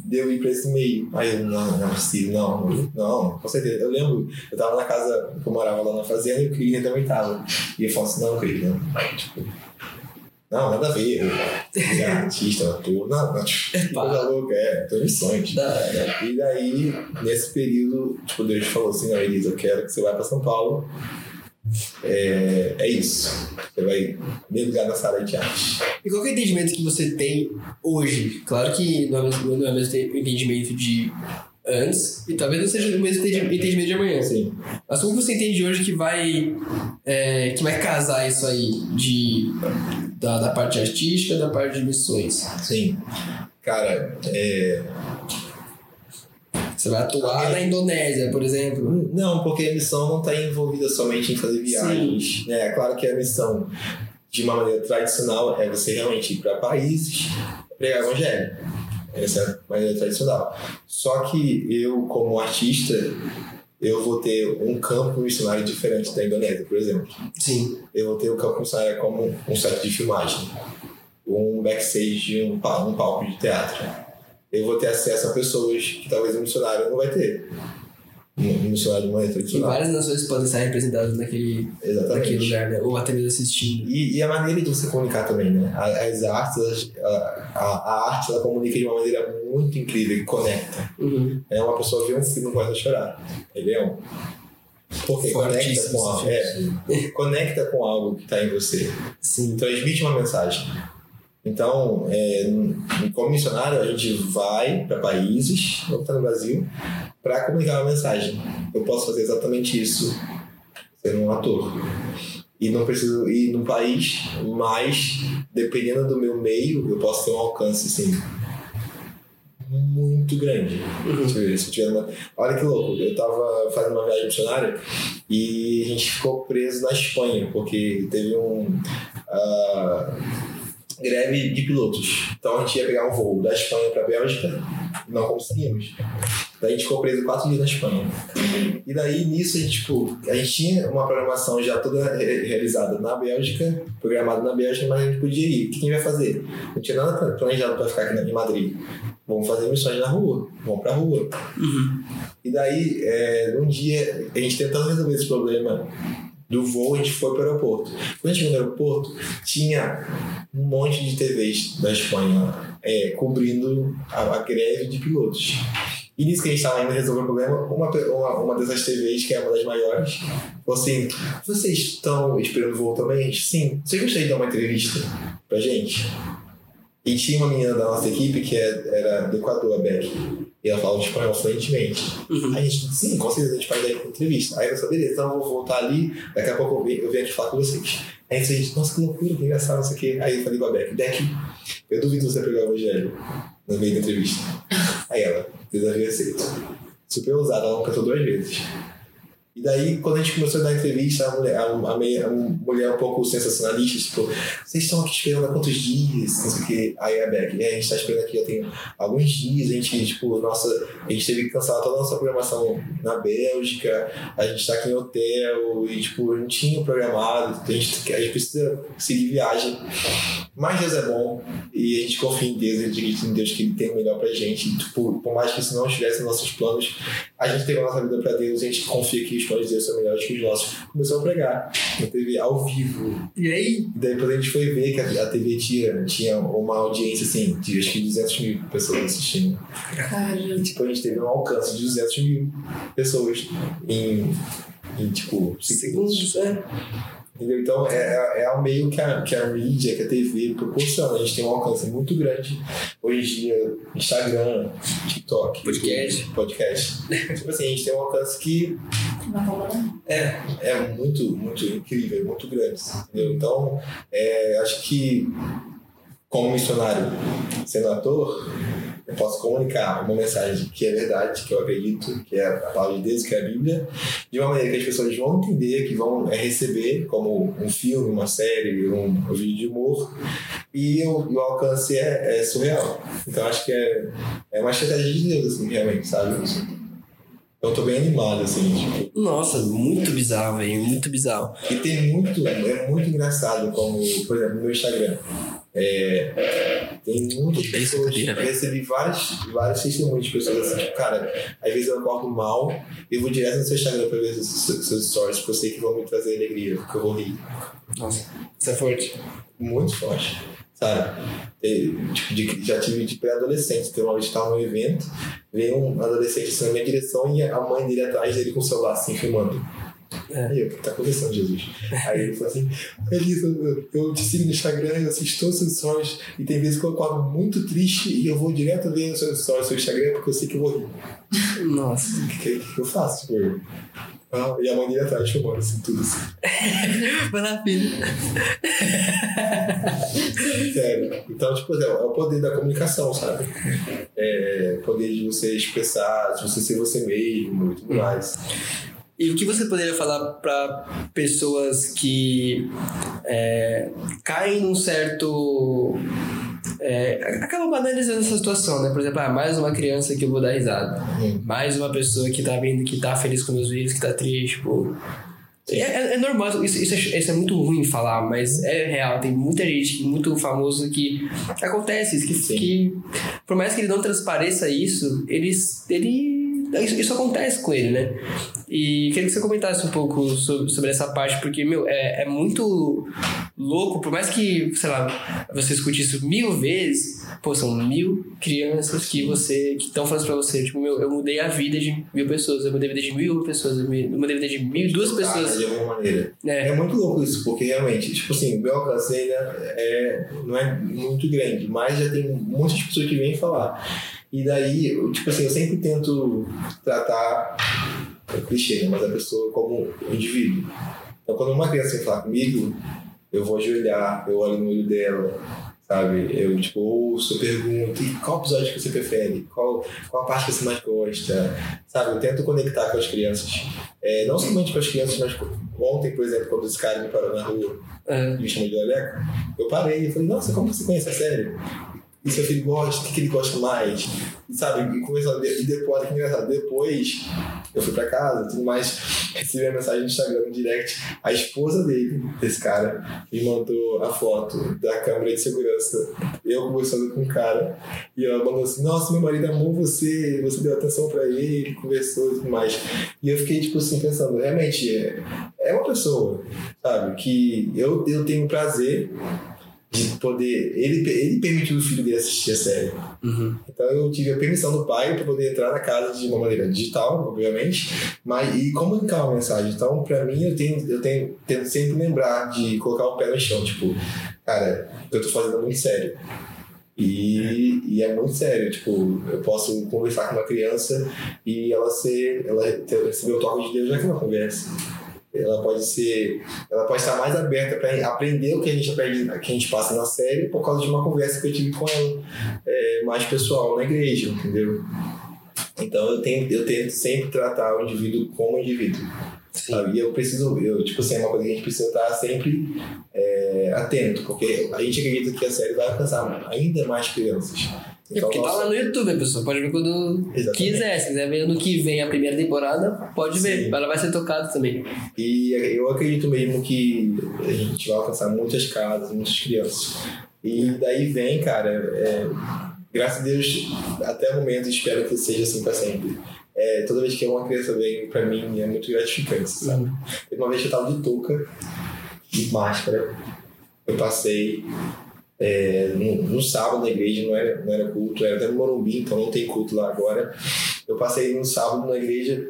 de eu ir pra esse meio. Aí eu, não, não é possível, não, não, com certeza. Eu lembro, eu tava na casa, eu morava lá na fazenda e o Cris também tava. E eu falei assim, não, Cris, não. Tipo, não, nada a ver. Eu, é artista, ator, não, não, tipo, coisa louca, é, tô missões. E daí, nesse período, tipo, Deus falou assim, não, Elisa, eu quero que você vá pra São Paulo é, é isso. Você vai mergulhar nessa área de arte. E qual é o entendimento que você tem hoje? Claro que não é o mesmo, é mesmo entendimento de antes, e talvez não seja o mesmo entendimento de amanhã. Sim. Mas como você entende hoje que vai é, que vai casar isso aí de, da, da parte artística da parte de missões? Sim. Cara, é, você vai atuar na Indonésia, por exemplo? Não, porque a missão não está envolvida somente em fazer viagens. É claro que a missão, de uma maneira tradicional, é você realmente ir para países pregar o evangelho. Essa é a maneira tradicional. Só que eu, como artista, eu vou ter um campo missionário diferente da Indonésia, por exemplo. Sim. Eu vou ter o um campo missionário como um set de filmagem, um backstage um, um palco de teatro eu vou ter acesso a pessoas que talvez o missionário não vai ter. Um missionário de maneira tradicional. E várias nações podem estar representadas naquele, naquele lugar, né? Ou até mesmo assistindo. E, e, a maneira de você comunicar também, né? As artes, a, a, a arte, ela comunica de uma maneira muito incrível e conecta. Uhum. É uma pessoa vê um filme e começa a chorar. Ele é um. Porque conecta com, algo, é, conecta com algo que está em você. Sim. Transmite uma mensagem. Então, é, como missionário, a gente vai para países, não está no Brasil, para comunicar uma mensagem. Eu posso fazer exatamente isso sendo um ator. E não preciso ir num país, mas dependendo do meu meio, eu posso ter um alcance, sim, muito grande. Uhum. Se tiver uma... Olha que louco, eu estava fazendo uma viagem missionária e a gente ficou preso na Espanha, porque teve um. Uh greve de pilotos. Então a gente ia pegar um voo da Espanha para a Bélgica, não conseguimos. Daí a gente ficou preso quatro dias na Espanha. E daí nisso a gente, tipo, a gente tinha uma programação já toda realizada na Bélgica, programada na Bélgica, mas a gente podia ir. O que a gente vai fazer? Não tinha nada planejado para ficar aqui em Madrid. Vamos fazer missões na rua, vamos pra rua. Uhum. E daí, é, um dia, a gente tentando resolver esse problema do voo, a gente foi para o aeroporto. Quando a gente chegou no aeroporto, tinha um monte de TVs da Espanha é, cobrindo a, a, greve de pilotos. E nisso que a gente estava indo resolver o problema, uma, uma, uma dessas TVs, que é uma das maiores, falou assim: vocês estão esperando o voo também? Sim. Você gostaria de dar uma entrevista pra gente? E tinha uma menina da nossa equipe que é, era do Equador, a Beck. E ela fala espanhol fluentemente. Uhum. Aí a gente, sim, com certeza a gente faz a entrevista. Aí eu falei, beleza, então eu vou voltar ali, daqui a pouco eu venho, eu venho aqui falar com vocês. Aí a gente, nossa, que loucura, que engraçado, não sei o quê. Aí eu falei com a Beck, Beck, eu duvido você pegar o evangelho no meio da entrevista. Aí ela, desafio aceito. Super ousada, ela não cantou duas vezes. E daí, quando a gente começou a dar entrevista, a mulher, a, meia, a mulher um pouco sensacionalista, tipo, vocês estão aqui esperando há quantos dias? Não sei o quê. Aí a Beck, é, a gente está esperando aqui já tem alguns dias, a gente, tipo, nossa, a gente teve que cancelar toda a nossa programação na Bélgica, a gente está aqui em hotel, e, tipo, não tinha programado, a gente, a gente precisa seguir viagem. Mas Deus é bom, e a gente confia em Deus, a gente acredita em Deus que Ele tem o melhor pra gente. E, tipo, por mais que isso não estivesse nos nossos planos, a gente tem a nossa vida pra Deus, a gente confia que os planos de Deus são melhores que os nossos. Começou a pregar na TV ao vivo. E aí? Depois a gente foi ver que a, a TV tinha, tinha uma audiência assim, de acho que 200 mil pessoas assistindo. Caramba. Tipo, a gente teve um alcance de 200 mil pessoas em, em tipo, segundos. É. Entendeu? Então é, é, é o meio que a, que a mídia, que a TV proporciona. A gente tem um alcance muito grande hoje em dia, Instagram, TikTok, podcast. YouTube, podcast. tipo assim, a gente tem um alcance que é, é muito, muito incrível, muito grande. Entendeu? Então, é, acho que como missionário, sendo ator, eu posso comunicar uma mensagem que é verdade, que eu acredito, que é a palavra de Deus, que é a Bíblia, de uma maneira que as pessoas vão entender, que vão é, receber, como um filme, uma série, um, um vídeo de humor, e o, o alcance é, é, surreal. Então acho que é, é uma estratégia de Deus, assim, realmente, sabe? Eu tô bem animado, assim, tipo. Nossa, muito bizarro, velho. Muito bizarro. E tem muito, é muito engraçado, como, por exemplo, no meu Instagram. É, tem muitas pessoas. cadeira, Eu recebi vários, vários testemunhos de pessoas assim, tipo, cara, às vezes eu acordo mal e vou direto no seu Instagram pra ver seus, seus stories, porque eu sei que vão me trazer alegria, porque eu vou rir. Nossa, isso é forte. Muito forte, sabe? Tipo, de- já tive de pré-adolescente, tem uma vez que estava num evento, veio um adolescente assim, na minha direção e a mãe dele atrás dele com o celular assim, filmando. É. Aí eu, tá acontecendo, Jesus? Aí ele falou assim, Elisa, eu- eu te sigo no Instagram, eu assisto todos os seus stories, e tem vezes que eu acordo muito triste e eu vou direto ver os seus stories no seu Instagram porque eu sei que eu vou rir. Nossa. O que, que, eu faço? Tipo, eu- ah, e a mãe dele atrás filmando assim, tudo assim. Filho. Sério. Então, tipo, é o poder da comunicação, sabe? É o poder de você expressar, de você ser você mesmo e tudo mais. E o que você poderia falar para pessoas que é, caem num certo. É, acabam banalizando essa situação, né? Por exemplo, ah, mais uma criança que eu vou dar risada. Hum. Mais uma pessoa que tá vendo que tá feliz com meus vídeos, que tá triste, pô. É, é- é normal, isso, isso, é, isso é muito ruim falar, mas é real. Tem muita gente, muito famoso que acontece isso, que, que por mais que ele não transpareça isso, eles, ele, isso, isso acontece com ele, né? E queria que você comentasse um pouco sobre, sobre essa parte, porque, meu, é, é muito louco, por mais que, sei lá, você escute isso mil vezes, pô, são mil crianças que você, que estão falando pra você, tipo, meu, eu mudei a vida de mil pessoas, eu mudei a vida de mil pessoas, eu mudei a vida de mil e duas Ah, pessoas. de alguma maneira. É, É muito louco isso, porque realmente, tipo assim, o meu alcance ainda é, não é muito grande, mas já tem muitas pessoas que vêm falar. E daí, eu, tipo assim, eu sempre tento tratar, é clichê, né, mas a pessoa como um indivíduo. Então, quando uma criança vem falar comigo, eu vou ajoelhar, eu olho no olho dela, sabe? Eu, tipo, ouço, eu pergunto, "E qual episódio que você prefere? Qual, qual a parte que você mais gosta? Sabe? Eu tento conectar com as crianças. É, não somente com as crianças, mas ontem, por exemplo, quando esse cara me parou na rua é, e me chamou de Leleco, eu parei e falei, nossa, como você conhece a série? E seu filho gosta, o que, que ele gosta mais? Sabe, e começou, e depois, que engraçado, depois eu fui pra casa tudo mais, recebi a mensagem no Instagram, no direct, a esposa dele, desse cara, me mandou a foto da câmera de segurança, eu conversando com o cara, e ela mandou assim, nossa, meu marido amou você, você deu atenção pra ele, conversou e tudo mais. E eu fiquei, tipo assim, pensando, realmente, é, é uma pessoa, sabe, que eu, eu tenho prazer de poder. Ele, ele permitiu o filho dele assistir a série. uhum. Então eu tive a permissão do pai para poder entrar na casa de uma maneira digital, obviamente, mas e comunicar uma mensagem. Então, para mim, eu tenho, eu tenho, tento sempre lembrar de colocar o pé no chão, tipo, cara, o que eu tô fazendo é muito sério. E, e é muito sério, tipo, eu posso conversar com uma criança e ela ser, ela receber o toque de Deus já que ela conversa. Ela pode ser, ela pode estar mais aberta para aprender o que a gente aprende, que a gente passa na série por causa de uma conversa que eu tive com ela é, mais pessoal na igreja, entendeu? Então eu tento, eu tento sempre tratar o indivíduo como indivíduo. Sabe? E eu preciso, eu, tipo assim, é uma coisa que a gente precisa estar sempre é, atento, porque a gente acredita que a série vai alcançar ainda mais crianças. É porque tá lá no YouTube, a pessoa pode ver quando Exatamente. quiser. Se quiser ver ano que vem a primeira temporada, pode ver. Sim. Ela vai ser tocada também. E eu acredito mesmo que a gente vai alcançar muitas casas, muitas crianças. E daí vem, cara, é, graças a Deus, até o momento, espero que seja assim para sempre. É, toda vez que uma criança vem pra mim, é muito gratificante, sabe? Teve uma vez que eu tava de touca, de máscara, eu passei é, no, no sábado na igreja, não era, não era culto, era até no Morumbi, então não tem culto lá agora. Eu passei no sábado na igreja,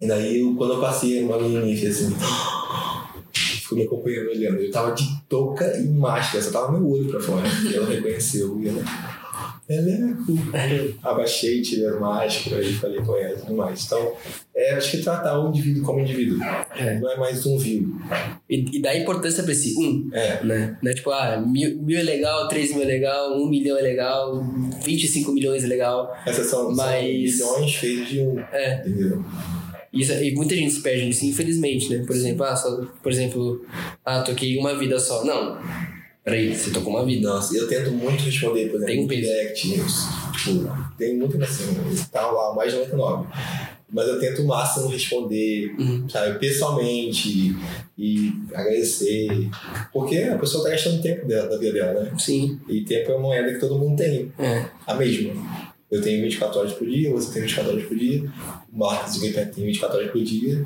e daí eu- quando eu passei, uma menininha fez assim, ficou me acompanhando olhando. Eu tava de touca e máscara, só tava meu olho pra fora. E ela reconheceu, e ela. Eleco. Abaixei, tirei a máscara e falei com ela e tudo mais. Então, é, acho que tratar o indivíduo como indivíduo. É. Não é mais um view. E, e dá importância pra esse um, É. né? Não é tipo, ah, mil, mil é legal, três mil é legal, um milhão é legal, 25 milhões é legal. Essas são, Mas- são milhões feitos de um. É. Entendeu? Isso, e muita gente se perde nisso, infelizmente, né? Por exemplo, ah, só, por exemplo, ah, toquei uma vida só. Não. Peraí, você tocou uma vida. Nossa, eu tento muito responder, por exemplo, Tem um direct, tipo, tem muito assim, tá lá, mais de 99. Mas eu tento o máximo responder, Uhum. sabe, pessoalmente e agradecer. Porque a pessoa tá gastando tempo dela, da vida dela, né? Sim. E tempo é uma moeda que todo mundo tem. É. A mesma. Eu tenho 24 horas por dia, você tem 24 horas por dia, o Marcos de Gamer tem 24 horas por dia.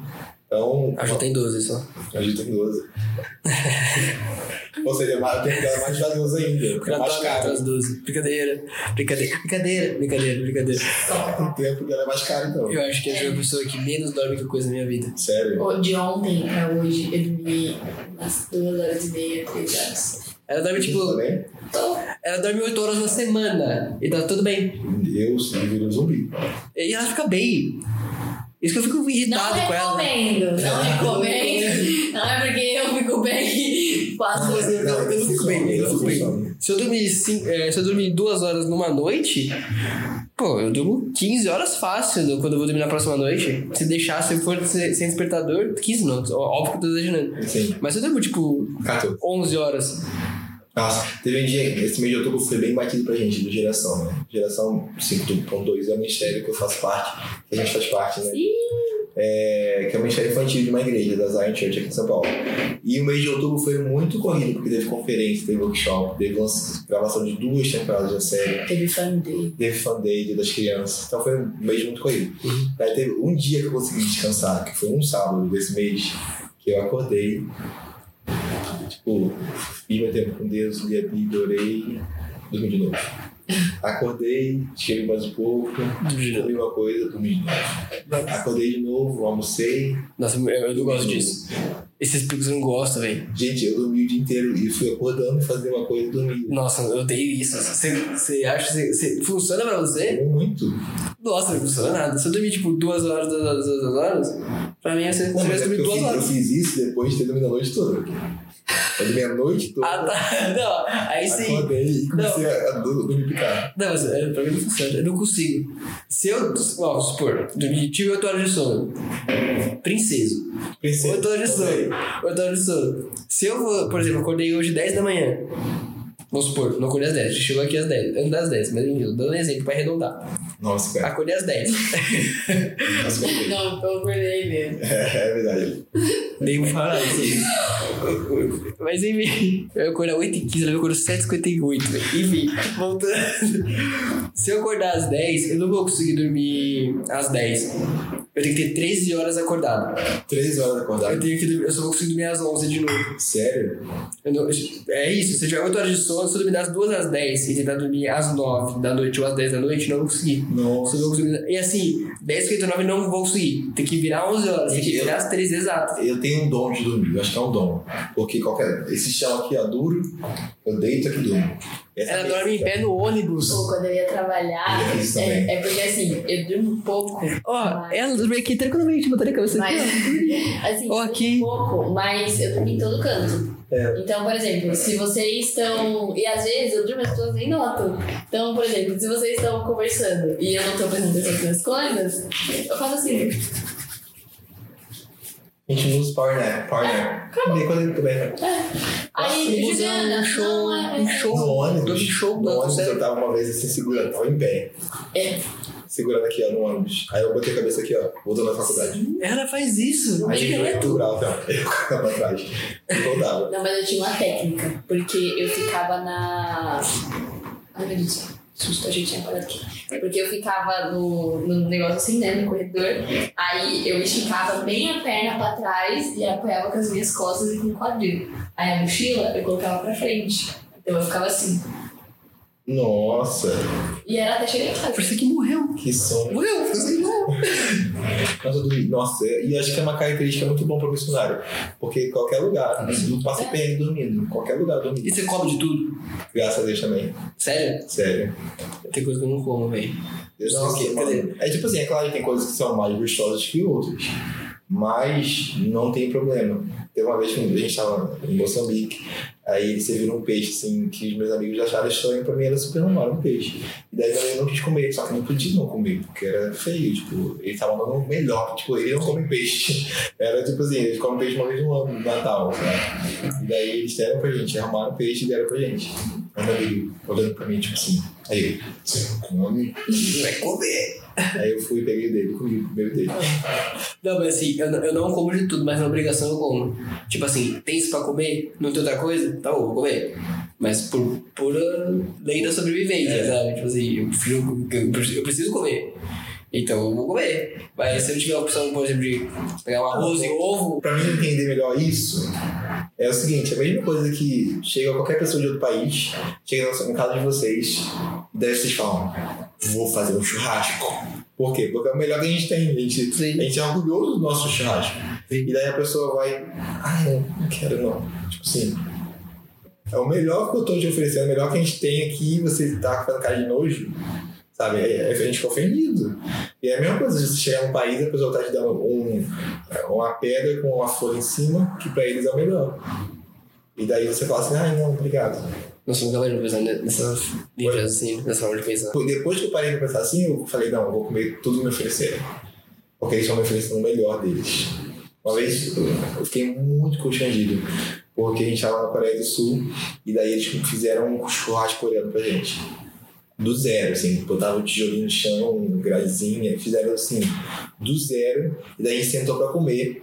Então, A gente tem 12 só. a gente tem 12. Ou seja, o tempo dela é mais valioso ainda, porque é Eu mais caro. as 12. Brincadeira. Brincadeira. Brincadeira. Brincadeira. Brincadeira. O tempo dela é mais caro, então. Eu acho que sou a pessoa que menos dorme que coisa na minha vida. Sério. De ontem pra hoje, eu dormi umas duas horas e meia, três horas. Ela dorme, tipo. Ela dorme 8 horas na semana. E tá tudo bem. eu viro um zumbi. E ela fica bem. Isso que eu fico Não irritado com ela. recomendo, não recomendo. Não é porque eu fico bem quatro horas. eu não fico bem, eu não fico bem. Se eu dormir, cinco, é, se eu dormir duas horas numa noite, pô, eu durmo 15 horas fácil quando eu vou dormir na próxima noite. Se deixar, se for sem despertador, 15 não. ó- Óbvio que eu tô exagerando. Sim. Mas se eu durmo, tipo, 14. 11 horas. Nossa, teve um dia, esse mês de outubro foi bem batido pra gente, do Geração, né? Geração 5.2 é o ministério que eu faço parte, que a gente faz parte, né? É, que é o ministério infantil de uma igreja, da Zion Church aqui em São Paulo. E o mês de outubro foi muito corrido, porque teve conferência, teve workshop, teve gravação de duas temporadas da série, Teve fan day. teve fan day Dia das crianças. Então foi um mês muito corrido. Aí teve um dia que eu consegui descansar, que foi um sábado desse mês, que eu acordei. Tipo, fiz meu tempo com Deus, li a Bíblia, orei, dormi de novo. Acordei, escrevi mais um pouco, comi uma coisa, dormi de novo. Acordei de novo, almocei. Nossa, eu, eu não gosto disso. Esses picos eu não gosto, velho. Gente, eu dormi o dia inteiro e fui acordando, fazendo uma coisa e dormi. Nossa, eu odeio isso. Você, você acha que você- funciona pra você? Muito. Nossa, não funciona nada. Se eu dormir tipo duas horas, duas horas, duas horas, pra mim Não, mas é dormir porque eu duas fiz, eu horas. fiz isso depois de ter dormido a noite toda. Eu dormi a noite toda. Ah, tá. Não, aí sim. Acordei e comecei a, a dur- dormir picado. Não, mas é, pra mim não funciona. Eu não consigo. Se eu, ó, vamos supor, dormi, tive 8 horas de sono. Princeso. Pensei. 8 horas de sono. 8 horas de sono. Se eu vou, por exemplo, acordei hoje 10 da manhã. Vamos supor, não acordei às 10, a gente chegou aqui às 10, antes das 10, mas enfim, dando um exemplo pra arredondar. Nossa, cara. Acordei às 10. Nossa, cara. Não, eu acordei mesmo. É, é verdade. Nem vou falar isso. Mas enfim, eu acordo às 8h15, ela me acordou às 7h58. velho. Enfim, voltando. Se eu acordar às 10, eu não vou conseguir dormir às 10. Eu tenho que ter 13 horas acordado. Três horas Eu, acordado. tenho que, dormir- eu só vou conseguir dormir às 11 de novo. Sério? Eu não- é isso, se eu tiver 8 horas de sono, se eu dormir das 2 às 10 e tentar dormir às 9 da noite ou às 10 da noite, não vou conseguir. Nossa. Vou conseguir- E assim, 10 59 não vou conseguir. Tem que virar 11 horas, tem que eu- virar às 13 exatas. Eu tenho um dom de dormir, eu acho que é um dom. Porque qualquer. Esse chão aqui, ó, duro, eu deito aqui durmo. Essa Ela dorme em pé no ônibus. Ou quando eu ia trabalhar, também. é, é porque assim, eu durmo pouco. Ó, ela dorme aqui tranquilamente, botaria a cabeça aqui. Mas, assim, Ó, eu aqui. durmo pouco, mas eu durmo em todo canto. É. Então, por exemplo, se vocês estão. E às vezes eu durmo as pessoas nem notam. Então, por exemplo, se vocês estão conversando e eu não estou prestando atenção nas coisas, eu faço assim. A gente não usa power nap. Power nap. E quando ele também. né? Aí, Um Juliana, show, não, é, um show. No ônibus. Dorme show, no não, ônibus eu tava uma vez assim segurando, tava em pé. é. Segurando aqui, ó, no ônibus. Aí eu botei a cabeça aqui, ó, voltando na faculdade. Ela faz isso, Aí eu direto. grau, ó. Eu ficava pra trás. E voltava. Não, mas eu tinha uma técnica, porque eu ficava na. Ai, meu Deus, susto, a gente aqui. Porque eu ficava no, no negócio assim, né, no corredor, aí eu esticava bem a perna pra trás e apoiava com as minhas costas e com o quadril. Aí a mochila eu colocava pra frente. Então eu ficava assim. Nossa, E era até chegar em casa. Por isso que morreu. que sonho. Morreu, ficou assim, não. Nossa, eu dormi. Nossa, e acho que é uma característica muito bom para missionário. Porque qualquer lugar, não passa perrengue dormindo. Em qualquer lugar E dormindo. você come de tudo? Graças a Deus também. Sério? Sério. Tem coisa que eu não como, velho. Eu Não, que, dizer- É tipo assim, é claro que tem coisas que são mais gostosas que outras. Mas não tem problema. Teve uma vez que a gente tava em Moçambique, aí serviram um peixe, assim, que os meus amigos acharam estranho pra mim, era super normal, um peixe. E daí também eu não quis comer, só que não podia não comer, porque era feio, tipo, eles estavam dando o melhor, tipo, eles não comem peixe. Era tipo assim, eles comem peixe uma vez no ano, no Natal, sabe? E daí eles deram pra gente, arrumaram peixe e deram pra gente. Câmera dele olhando pra mim, tipo assim. Aí ele, você come? Vai comer. Aí eu fui e peguei dele, comi o primeiro dele. Não, mas assim, eu, não- eu não como de tudo, mas na obrigação eu como. Tipo assim, tem isso pra comer? Não tem outra coisa? Tá bom, vou comer. Mas por pura lei da sobrevivência, sabe? Tipo assim, eu, prefiro, eu preciso- comer. Então eu vou comer. Mas se eu tiver a opção, por exemplo, de pegar um arroz e ovo, Pra mim entender melhor isso, é o seguinte, é a mesma coisa que chega qualquer pessoa de outro país, chega na casa de vocês, e daí vocês falam, vou fazer um churrasco. Por quê? Porque é o melhor que a gente tem. A gente, Sim. a gente é orgulhoso do nosso churrasco. E daí a pessoa vai, ah, não, não quero não. Tipo assim, é o melhor que eu tô te oferecendo, é o melhor que a gente tem aqui você tá fazendo cara de nojo. Sabe? É, é- a gente fica ofendido. E é a mesma coisa você chegar num país e a pessoa tá te dando um, uma pedra com uma folha em cima, que pra eles é o melhor. E daí você fala assim, ai não, obrigado. Nossa, nunca mais vou pensar nessa nível assim, nessa forma de pensar. Depois que eu parei pra pensar assim, eu falei, não, eu vou comer tudo que me oferecerem. Porque eles estão me oferecendo o melhor deles. Uma vez eu fiquei muito constrangido, porque a gente estava na Coreia do Sul e daí eles fizeram um churrasco coreano pra gente. Do zero, assim, botavam o tijolinho no chão, grazinha, fizeram assim, do zero, e daí a gente sentou pra comer.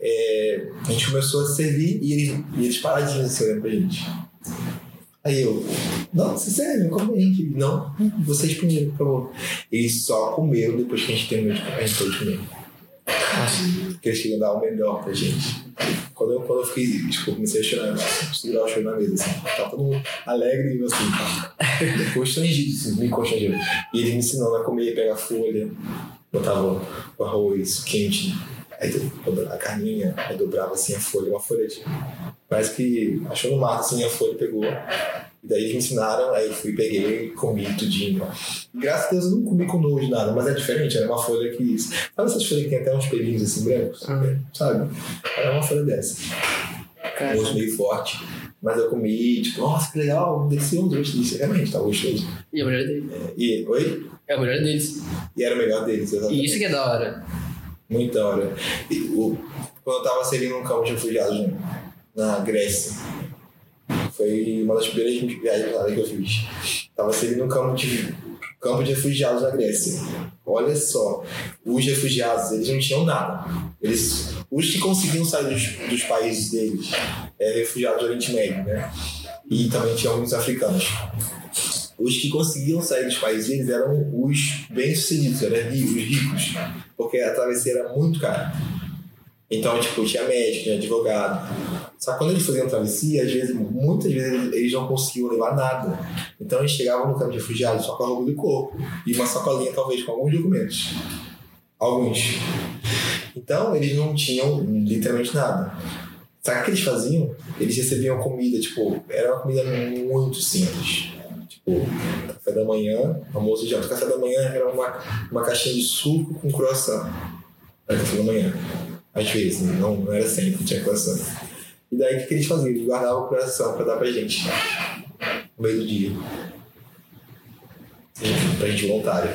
É, a gente começou a servir e eles, e eles paradinhos assim, olhando pra gente. Aí eu, não, sério, come aí. Ele, Não, vocês primeiro, por favor. Eles só comeram depois que a gente terminou de comer, a gente foi comer. Porque eles dar o melhor pra gente. Quando eu, quando eu fiquei, tipo, comecei a chorar, segurar o choro na mesa, assim. Tava todo mundo alegre e assim, constrangido, assim, me constrangido. E ele me ensinando a comer, pegar folha, botava o arroz quente, aí dobrava a carninha, aí dobrava assim a folha, uma folha de. Parece que achou no mato assim a folha pegou. E daí eles me ensinaram, aí eu fui, peguei, comi tudinho. Graças a Deus eu não comi com nojo nada, mas é diferente, era uma folha que. Sabe essas folhas que tem até uns pelinhos assim brancos? Uhum. Sabe? Era uma folha dessa. Cara, Gosto meio forte. Mas eu comi, tipo, nossa, que legal, delicioso, delícia. Realmente, tava gostoso. e é o melhor deles. E, oi? É o melhor deles. E era o melhor deles, E exatamente. isso que é da hora. Muito da hora. E, o, quando eu tava servindo um campo de refugiados na Grécia, foi uma das primeiras viagens que eu fiz. Tava servindo um campo de, campo de refugiados na Grécia. Olha só, os refugiados, eles não tinham nada. Eles, os que conseguiam sair dos, dos países deles eram refugiados do Oriente Médio, né? E também tinha alguns africanos. Os que conseguiam sair dos países deles eram os bem-sucedidos, eram os ricos, porque a travessia era muito cara. Então, tipo, tinha médico, tinha advogado. Só que quando eles faziam travessia, às vezes, muitas vezes eles- não conseguiam levar nada. Então eles chegavam no campo de refugiados só com a roupa do corpo e uma sacolinha, talvez, com alguns documentos. Alguns. Então eles não tinham literalmente nada. Sabe o que eles faziam? Eles recebiam comida, tipo, era uma comida muito simples. Tipo, café da manhã, almoço e janta. Café da manhã era uma, uma caixinha de suco com croissant. Era café da manhã. Às vezes, não, não era sempre, tinha croissant. E daí o que, que eles faziam? Eles guardavam o croissant pra dar pra gente. No meio do dia. Pra gente voluntário.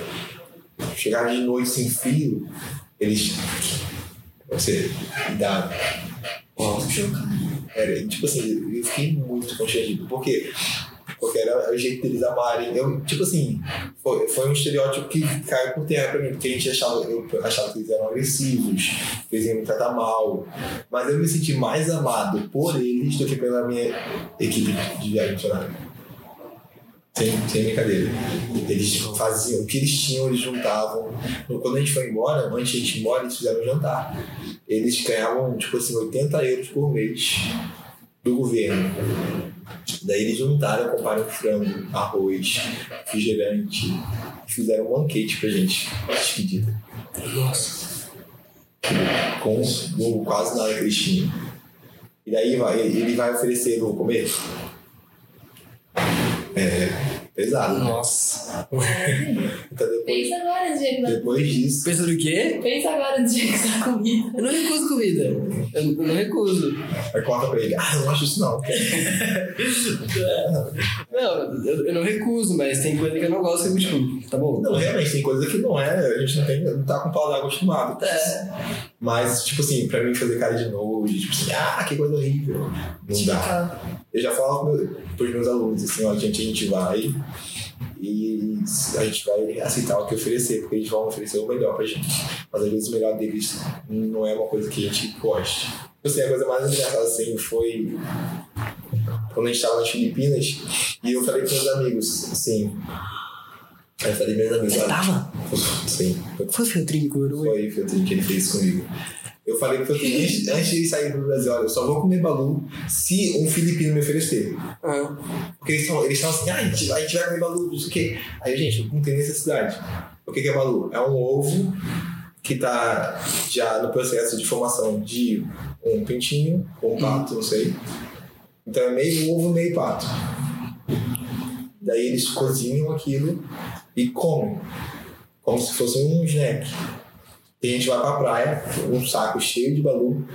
Chegava de noite sem frio, eles. Você dá. Era, tipo assim, eu fiquei muito constrangido. Por quê? Porque era o jeito deles amarem. Eu, tipo assim, foi, foi um estereótipo que caiu por terra pra mim, porque a gente achava, eu achava que eles eram agressivos, que eles iam me tratar mal. Mas eu me senti mais amado por eles do que pela minha equipe de viagem missionária. Sem, sem brincadeira. Eles faziam, o que eles tinham, eles juntavam. Quando a gente foi embora, antes de a gente ir embora, eles fizeram um jantar. Eles ganhavam, tipo assim, 80 euros por mês do governo. Daí eles juntaram, compraram frango, arroz, refrigerante fizeram um banquete pra gente, despedida. Nossa. Com com quase nada que eles tinham. E daí vai, ele vai oferecer o comer. É pesado. né? Nossa. Então depois, Pensa agora, Diego. depois disso, Pensa no quê? Pensa agora, Diego, na comida. Eu não recuso comida. Eu, eu não recuso. aí corta pra ele. Ah, eu não acho isso não. Não, eu, eu não recuso, mas tem coisa que eu não gosto e tipo, tá bom. Não, realmente, tem coisa que não é, a gente não, tem, não tá com o paladar acostumado. É. Mas, tipo assim, pra mim fazer cara de novo, tipo assim, ah, que coisa horrível. Não dá. Eu já meu- pros meus alunos, assim, ó, gente, a gente vai e a gente vai aceitar o que oferecer, porque eles vão oferecer o melhor pra gente. Mas às vezes o melhor deles não é uma coisa que a gente goste. Tipo Assim, a coisa mais engraçada assim foi quando a gente tava nas Filipinas e eu falei pros meus amigos, assim. Aí eu falei meus amigos, Você tava? Sim, foi o Feltrinho que comeu? foi, o que ele fez comigo. Eu falei eu tenho, antes, antes de sair pro Brasil, olha, eu só vou comer balu se um filipino me oferecer. Ah. Porque eles estão eles tão assim, ah, a gente, a gente vai comer balu, não sei o quê. Aí, gente, não tem necessidade. O que que é balu? É um ovo que tá já no processo de formação de um pintinho ou um pato, não sei. Então é meio ovo, meio pato. Daí eles cozinham aquilo e comem. Como se fosse um snack. E a gente vai pra praia, um saco cheio de balu,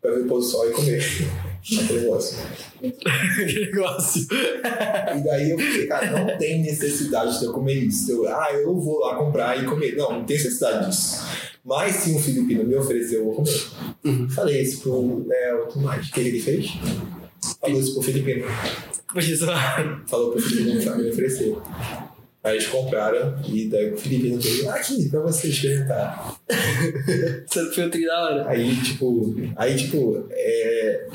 pra ver o pôr do sol e comer. Aquele negócio. que negócio. E daí eu fiquei, cara, não tem necessidade de eu comer isso. Eu, ah, eu vou lá comprar e comer. Não, não tem necessidade disso. Mas se um filipino me oferecer, eu vou comer. Falei isso pro Léo, tudo mais. O que ele fez? Falou isso pro filipino. Poxa, só. Falou pro filipino me oferecer. Aí eles compraram e daí o filipino veio, aqui, pra você experimentar. Você foi o da hora. Aí, tipo, aí, tipo, é,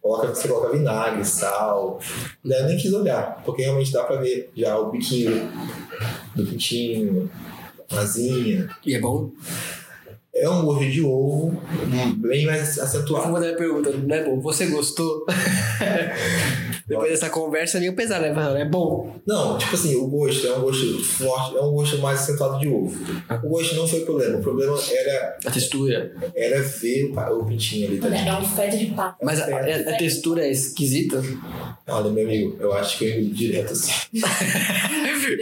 coloca, você coloca vinagre, sal. Daí eu nem quis olhar, porque realmente dá pra ver já o biquinho do pintinho, asinha. E é bom? É um gosto de ovo bem mais Vou acentuado. mandar a pergunta, não é bom? Você gostou? Depois dessa conversa é meio pesado, né? Mas É bom. Não, tipo assim, o gosto é um gosto forte, é um gosto mais acentuado de ovo. O gosto não foi o problema, o problema era, A textura. era ver o, o pintinho ali. Olha, Tadinho. é um feto de pato. Mas a, a- a textura é esquisita? Olha, meu amigo, eu acho que eu indo direto assim.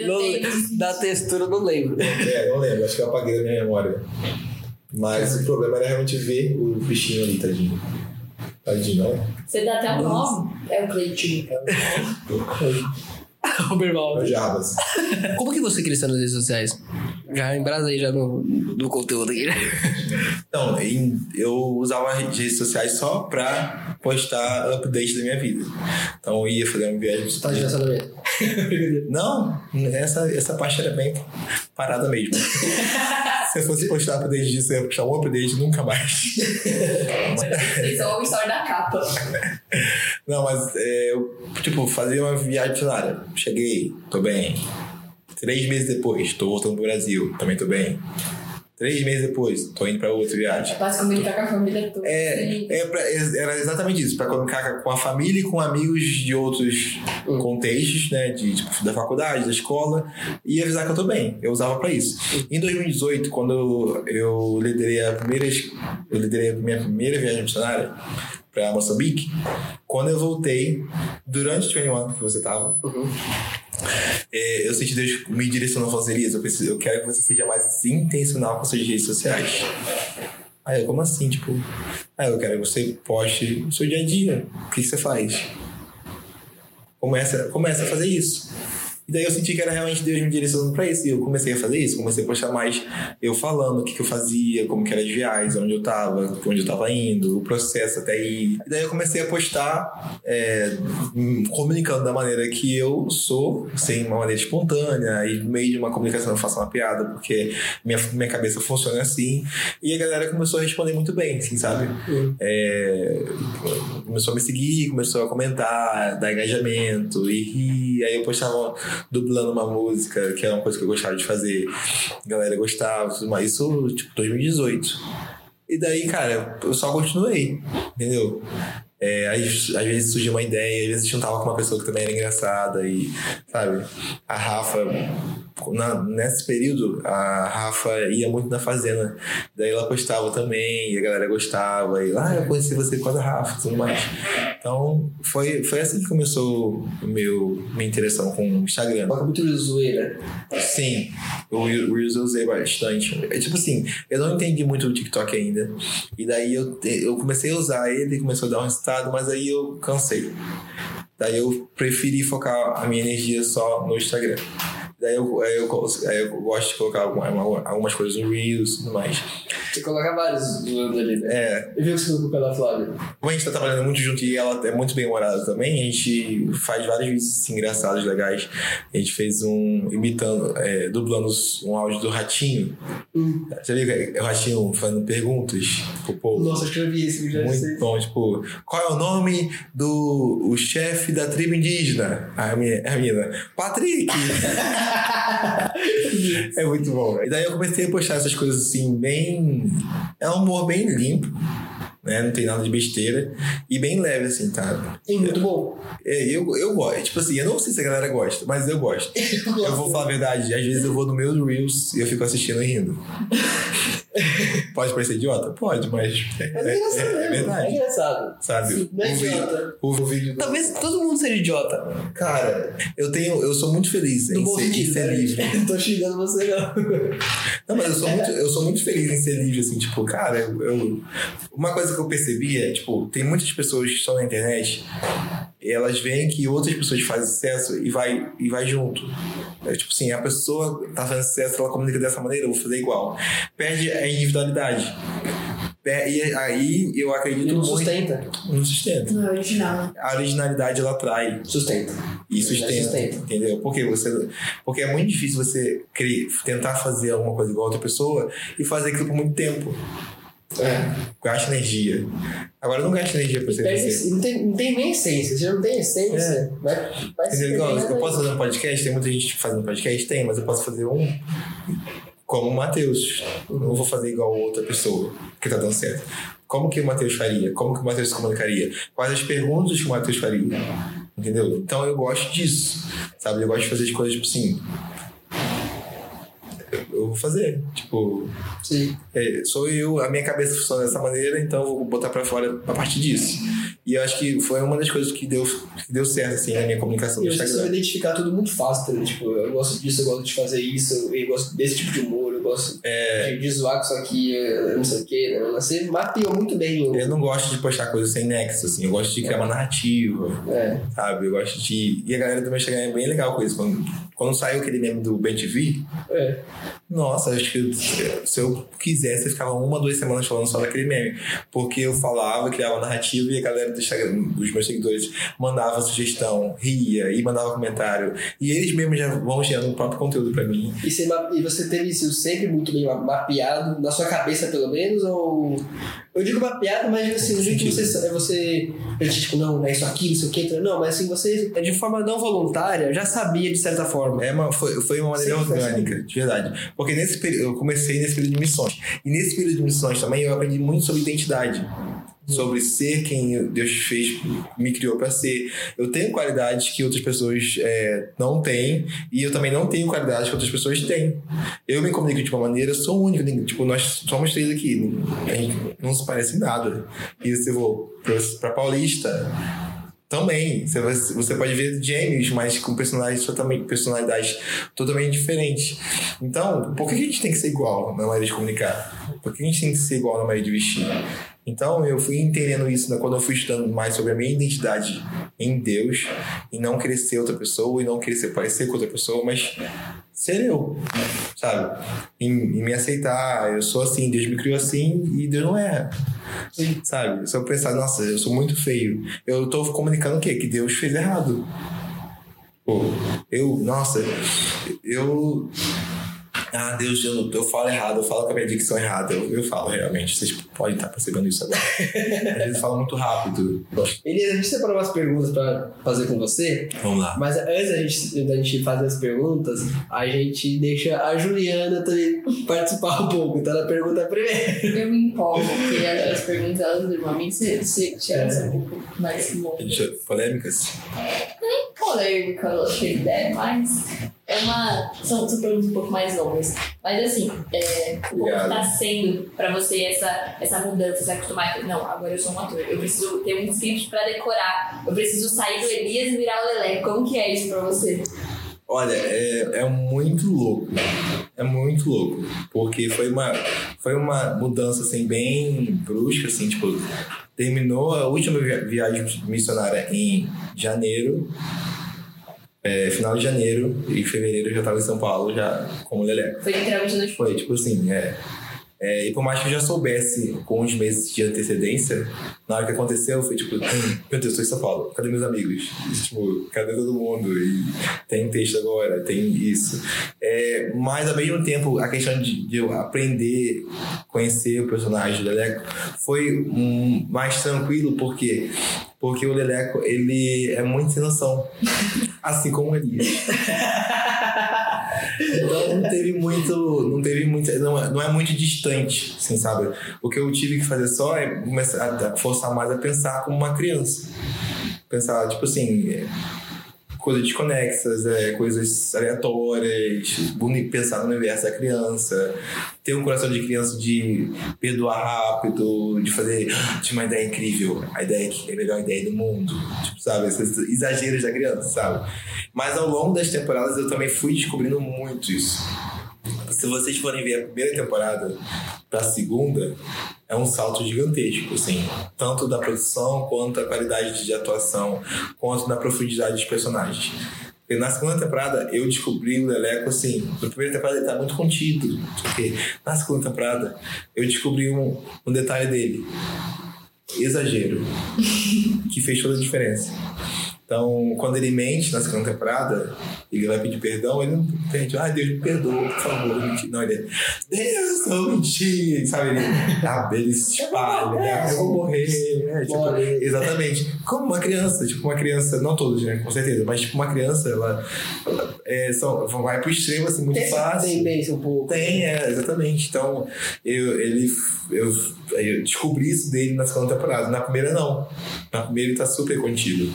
Não- da textura eu não lembro. É, não lembro, acho que eu apaguei da minha memória. Mas o problema era realmente ver o bichinho ali, tadinho. Tadinho, olha. Você dá até um nome. É o Cleitinho. Robert É o Val. Jarbas. Como que você cresceu nas redes sociais? Já embrasa aí já no, no conteúdo aqui. né? Então, em- eu usava as redes sociais só pra postar update da minha vida. Então eu ia fazer uma viagem. Tá de relacionamento. Não, essa, essa parte era bem parada mesmo. Se eu fosse postar update disso, eu ia postar um update nunca mais. Vocês são o story da capa. Não, mas é, eu, tipo, fazia uma viagem missionária. Cheguei, tô bem. Três meses depois, tô voltando pro Brasil, também tô bem. Três meses depois, tô indo pra outra viagem. É pra se comunicar com a família toda. É, é pra- era exatamente isso, para comunicar com a família e com amigos de outros contextos, né, de, tipo, da faculdade, da escola, e avisar que eu tô bem. Eu usava para isso. Em 2018, quando eu, eu liderei a primeira, eu liderei a minha primeira viagem missionária para Moçambique, quando eu voltei, durante o 21 que você tava, é, eu senti Deus me direcionando a fazer isso. Eu, preciso, eu quero que você seja mais intencional com suas redes sociais. Aí eu, como assim? Tipo, aí eu quero que você poste o seu dia a dia. O que que você faz? Começa, começa a fazer isso. E daí eu senti que era realmente Deus me direcionando pra isso. E eu comecei a fazer isso. Comecei a postar mais eu falando o que, que eu fazia, como que era as viagens, onde eu tava, onde eu tava indo, o processo até ir. E daí eu comecei a postar é, comunicando da maneira que eu sou, sem uma maneira espontânea. E no meio de uma comunicação eu faço uma piada, porque minha, minha cabeça funciona assim. E a galera começou a responder muito bem, assim, sabe? É, começou a me seguir, começou a comentar, dar engajamento e rir. Aí eu postava dublando uma música, que era uma coisa que eu gostava de fazer. A galera gostava, mais. Isso, tipo, 2018. E daí, cara, eu só continuei, entendeu? É, às, às vezes surgia uma ideia, às vezes juntava com uma pessoa que também era engraçada e, sabe, a Rafa, na, nesse período, a Rafa ia muito na fazenda, daí ela postava também, e a galera gostava, e lá ah, eu conheci você com a Rafa e tudo mais. Então, foi, foi assim que começou meu, minha interação com o Instagram. Coloca muito zoeira. Sim, o Reels eu usei bastante. É tipo assim, eu não entendi muito o TikTok ainda. E daí eu, eu comecei a usar ele, começou a dar um resultado, mas aí eu cansei. Daí eu preferi focar a minha energia só no Instagram. Daí eu, aí eu, eu gosto de colocar alguma- algumas coisas no Reels e tudo mais. Você coloca vários zoando ali, né? É, Eu vi que você colocou pela Flávia. como a gente tá trabalhando muito junto e ela é muito bem humorada também, a gente faz vários vídeos assim, engraçados, legais. A gente fez um imitando, é, dublando um áudio do Ratinho. Hum. Você viu que é o Ratinho fazendo perguntas pro povo? Nossa, acho que eu vi esse vídeo. Muito sei. bom, tipo, qual é o nome do o chefe da tribo indígena? A minha, a mina, Patrick! é muito bom. E daí eu comecei a postar essas coisas assim, bem. É um humor bem limpo, né? Não tem nada de besteira. E bem leve, assim, tá? Sim, muito bom. É, eu, eu gosto. Tipo assim, eu não sei se a galera gosta, mas eu gosto. Eu vou falar a verdade, às vezes eu vou no meu Reels e eu fico assistindo e rindo. Pode parecer idiota? Pode, mas é, é engraçado é- é mesmo. É verdade. engraçado. Sabe? Não é O vídeo- idiota. o vídeo do- Talvez todo mundo seja idiota. Cara, eu tenho. Eu sou muito feliz em ser, em sentido, ser né? livre. Não tô xingando você, não. Não, mas eu sou muito, eu sou muito feliz em ser livre, assim, tipo, cara, eu, eu- Uma coisa que eu percebi é, tipo, tem muitas pessoas que estão na internet elas veem que outras pessoas fazem sucesso e vai, e vai junto. É, tipo assim, a pessoa tá fazendo sucesso, ela comunica dessa maneira, eu vou fazer igual. Perde a individualidade. E aí eu acredito Não muito. sustenta. Não sustenta. Não é original. A originalidade ela atrai. Sustenta. E sustenta, Sustenta. entendeu? Porque você porque é muito difícil você cri- tentar fazer alguma coisa igual a outra pessoa e fazer aquilo por muito tempo. É. Gasta energia. Agora não gasta energia pra você não, tem, não tem nem essência. Se não tem essência, vai, vai se Entendeu? Igual, eu posso fazer um podcast, tem muita gente fazendo podcast, tem, mas eu posso fazer um como o Matheus. Eu não vou fazer igual outra pessoa que tá dando certo. Como que o Matheus faria? Como que o Matheus se comunicaria? Quais as perguntas que o Matheus faria? Entendeu? Então eu gosto disso, sabe? Eu gosto de fazer as coisas tipo assim. Eu vou fazer. Tipo, é, sou eu, a minha cabeça funciona dessa maneira, então eu vou botar pra fora a partir disso. E eu acho que foi uma das coisas que deu, que deu certo, assim, na minha comunicação E Instagram. sabe identificar tudo muito fácil, né? Tipo, eu gosto disso, eu gosto de fazer isso, eu gosto desse tipo de humor, eu gosto É. de, zoar com isso aqui, eu não sei o quê. Né? Você mapeou muito bem o. Eu não gosto de postar coisas sem nexo, assim. Eu gosto de criar uma narrativa, É. sabe? Eu gosto de... E a galera do meu Instagram é bem legal com isso. Quando, quando saiu aquele meme do BenTV, É. nossa, acho que se eu quisesse, eu ficava uma, duas semanas falando só daquele meme. Porque eu falava, criava narrativa e a galera do Instagram, dos meus seguidores, mandava sugestão, ria e mandava comentário. E eles mesmos já vão gerando o próprio conteúdo pra mim. E você, e você teve isso sempre muito bem ma- mapeado, na sua cabeça pelo menos, ou. Eu digo mapeado, mas assim, no jeito que você. É você. Eu tipo, não, é isso aqui, não sei o que, não, mas assim, você, de forma não voluntária, já sabia de certa forma. É uma, foi, foi uma maneira foi orgânica, de verdade. Porque nesse período, eu comecei nesse período de missões. E nesse período de missões também eu aprendi muito sobre identidade. Sobre ser quem Deus fez, me criou para ser. Eu tenho qualidades que outras pessoas é, não têm, e eu também não tenho qualidades que outras pessoas têm. Eu me comunico de uma maneira, sou único. Tipo, nós somos três aqui, a gente não se parece em nada. E se eu vou pra Paulista, também. Você, você pode ver gêmeos, mas com personalidades totalmente, personalidades totalmente diferentes. Então, por que a gente tem que ser igual na maneira de comunicar? Por que a gente tem que ser igual na maneira de vestir? Então, eu fui entendendo isso né, quando eu fui estudando mais sobre a minha identidade em Deus, e não querer ser outra pessoa, e não querer se parecer com outra pessoa, mas ser eu, sabe? Em, em me aceitar, eu sou assim, Deus me criou assim, e Deus não é. Sabe? Se eu pensar, nossa, eu sou muito feio, eu tô comunicando o quê? Que Deus fez errado. Pô, eu, nossa, eu. Ah, Deus, eu, eu falo errado, eu falo com a minha dicção errada. Eu, eu falo realmente, vocês podem estar percebendo isso agora. Às vezes eu falo muito rápido. Elias, a gente separou umas perguntas pra fazer com você, Vamos lá. mas antes da gente, da gente fazer as perguntas, a gente deixa a Juliana também participar um pouco. Então, a pergunta primeiro. Eu me empolgo, porque as perguntas elas normalmente se, a ser um pouco mais longas. Deixa- Polêmicas? polêmica, eu achei ideia, mas é uma. São, são perguntas um pouco mais longas. Mas assim, é, como está sendo pra você essa, essa mudança, se acostumar? Não, agora eu sou um ator. Eu preciso ter um script pra decorar. Eu preciso sair do Elias e virar o Lelé. Como que é isso pra você? Olha, é, é muito louco. É É muito louco. Porque foi uma, foi uma mudança, assim, bem brusca, assim, tipo... Terminou a última viagem missionária em janeiro é, final de janeiro e fevereiro eu já estava em São Paulo, já como Leleco. Foi literalmente no Foi, tipo assim, é. É, e por mais que eu já soubesse com uns meses de antecedência, na hora que aconteceu, foi tipo, hum, meu Deus, estou em São Paulo, cadê meus amigos? E, tipo, cadê todo mundo? E tem texto agora, tem isso. É, mas ao mesmo tempo, a questão de, de eu aprender, conhecer o personagem do Leleco foi um, mais tranquilo, porque porque o Leleco, ele é muito sem noção. Assim como ele. Então não teve muito. Não teve muito. Não, é, não é muito distante, assim, sabe? O que eu tive que fazer só é começar a forçar mais a pensar como uma criança. Pensar, tipo assim coisas desconexas, é, coisas aleatórias, pensar no universo da criança, ter um coração de criança de perdoar rápido, de fazer de uma ideia incrível, a ideia que é a melhor ideia do mundo, tipo, sabe? Esses exageros da criança, sabe? Mas ao longo das temporadas eu também fui descobrindo muito isso. Se vocês forem ver a primeira temporada para a segunda, é um salto gigantesco, assim, tanto da produção quanto da qualidade de atuação, quanto da profundidade dos personagens. Porque na segunda temporada eu descobri o Leleco assim. Na primeira temporada ele tá muito contido. Porque na segunda temporada eu descobri um, um detalhe dele. Exagero. que fez toda a diferença. Então, quando ele mente na segunda temporada, ele vai pedir perdão, ele não pede, ah, Deus me perdoa, por favor, menti. Não, ele é, Deus, eu menti, sabe? Ele, ah, ele se espalha, né? Eu vou morrer, né? Tipo, exatamente. Como uma criança, tipo, uma criança, não todos, né? Com certeza, mas tipo, uma criança, ela, ela é, só, vai pro extremo, assim, muito tem fácil. Tendência um pouco. Tem, é, exatamente. Então, eu, ele, eu, eu descobri isso dele na segunda temporada. Na primeira, não. Na primeira, ele tá super contido.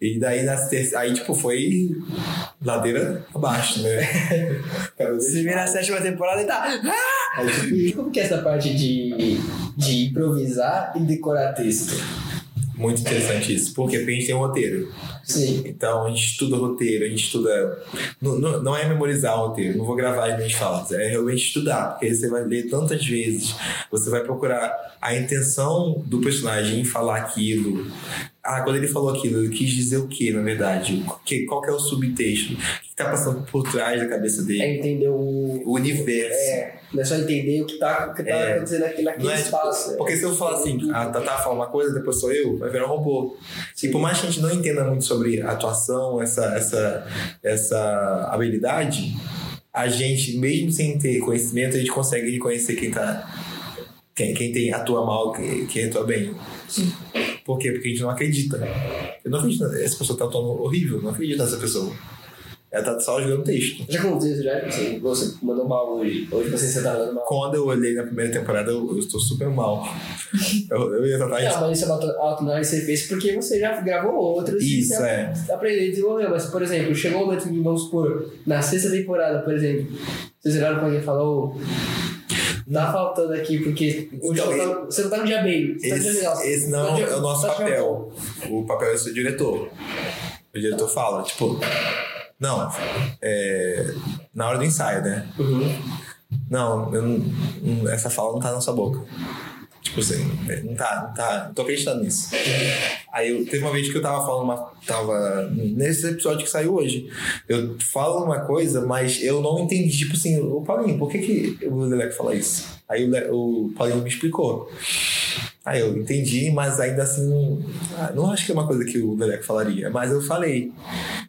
E daí, na terça, aí, tipo, foi ladeira abaixo, né? Você vê na sétima temporada e tá. Ah! Como que é essa parte de, de improvisar e decorar texto? Muito interessante isso. Porque a gente tem um roteiro. Sim. Então a gente estuda roteiro, a gente estuda. Não, não, não é memorizar o roteiro, não vou gravar as minhas falas, é realmente estudar, porque você vai ler tantas vezes, você vai procurar a intenção do personagem em falar aquilo, ah, quando ele falou aquilo, ele quis dizer o que, na verdade? Que, qual que é o subtexto? O que está passando por trás da cabeça dele? É entender o... O universo. É, não é só entender o que está tá é, acontecendo naquele, naquele é, tipo, espaço. Tipo, porque se eu falar assim, a Tatá fala uma coisa, depois sou eu, vai virar um robô. Sim. E por mais que a gente não entenda muito sobre atuação, essa, essa, essa habilidade, a gente, mesmo sem ter conhecimento, a gente consegue reconhecer quem tá... Quem, quem tem, atua mal, quem, quem atua bem. Sim. Por quê? Porque a gente não acredita. Eu não acredito. Essa pessoa tá atuando horrível. Não acredito nessa pessoa. Ela tá só jogando texto. Já aconteceu isso já? Assim, você mandou mal hoje. Hoje você tá dando mal. Quando eu olhei na primeira temporada, eu, estou super mal. eu, eu ia tratar isso. Não, mas isso é autoanálise você fez porque você já gravou outros. Isso, e é. Aprendeu e desenvolveu. Mas, por exemplo, chegou um momento que, vamos supor, na sexta temporada, por exemplo, vocês olharam pra alguém e falou Tá faltando aqui, porque então, ele, tá, você não tá no dia bem. Você esse, tá no dia esse não tá é o nosso tá papel. O papel é do diretor. O diretor fala, tipo, não, é, na hora do ensaio, né? Uhum. Não, não, essa fala não tá na sua boca. Tipo assim, não tá, não tá, não tô acreditando nisso. Aí eu, teve uma vez que eu tava falando uma. Tava. Nesse episódio que saiu hoje. Eu falo uma coisa, mas eu não entendi. Tipo assim, o Paulinho, por que, que o Leleco fala isso? Aí o, o Paulinho me explicou. Aí eu entendi, mas ainda assim, não acho que é uma coisa que o Leleco falaria, mas eu falei.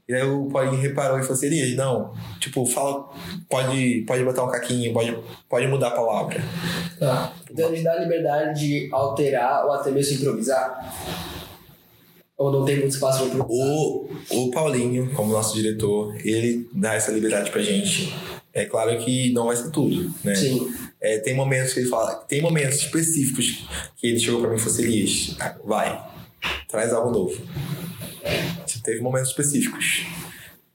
E aí o Paulinho reparou e falou assim, Elias, não, tipo, fala, pode, pode botar um caquinho, pode, pode mudar a palavra. Tá. Então ele dá liberdade de alterar ou até mesmo improvisar? Ou não tem muito espaço para improvisar? O, o Paulinho, como nosso diretor, ele dá essa liberdade pra gente. É claro que não vai ser tudo, né? Sim. É, tem momentos que ele fala, tem momentos específicos que ele chegou para mim e falou assim, Elias, vai, traz algo novo. Teve momentos específicos.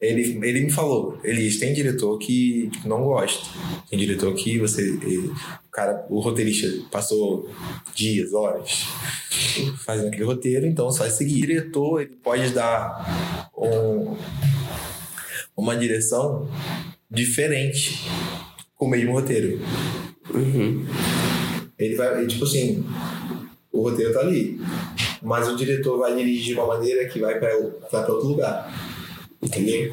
Ele, ele me falou, Elias, tem diretor que tipo, não gosta. Tem diretor que você. Ele, o cara, o roteirista passou dias, horas fazendo aquele roteiro, então você vai seguir. O diretor ele pode dar um, uma direção diferente o mesmo roteiro. Uhum. Ele vai, ele, tipo assim, o roteiro tá ali, mas o diretor vai dirigir de uma maneira que vai para vai pra outro lugar. Entendeu?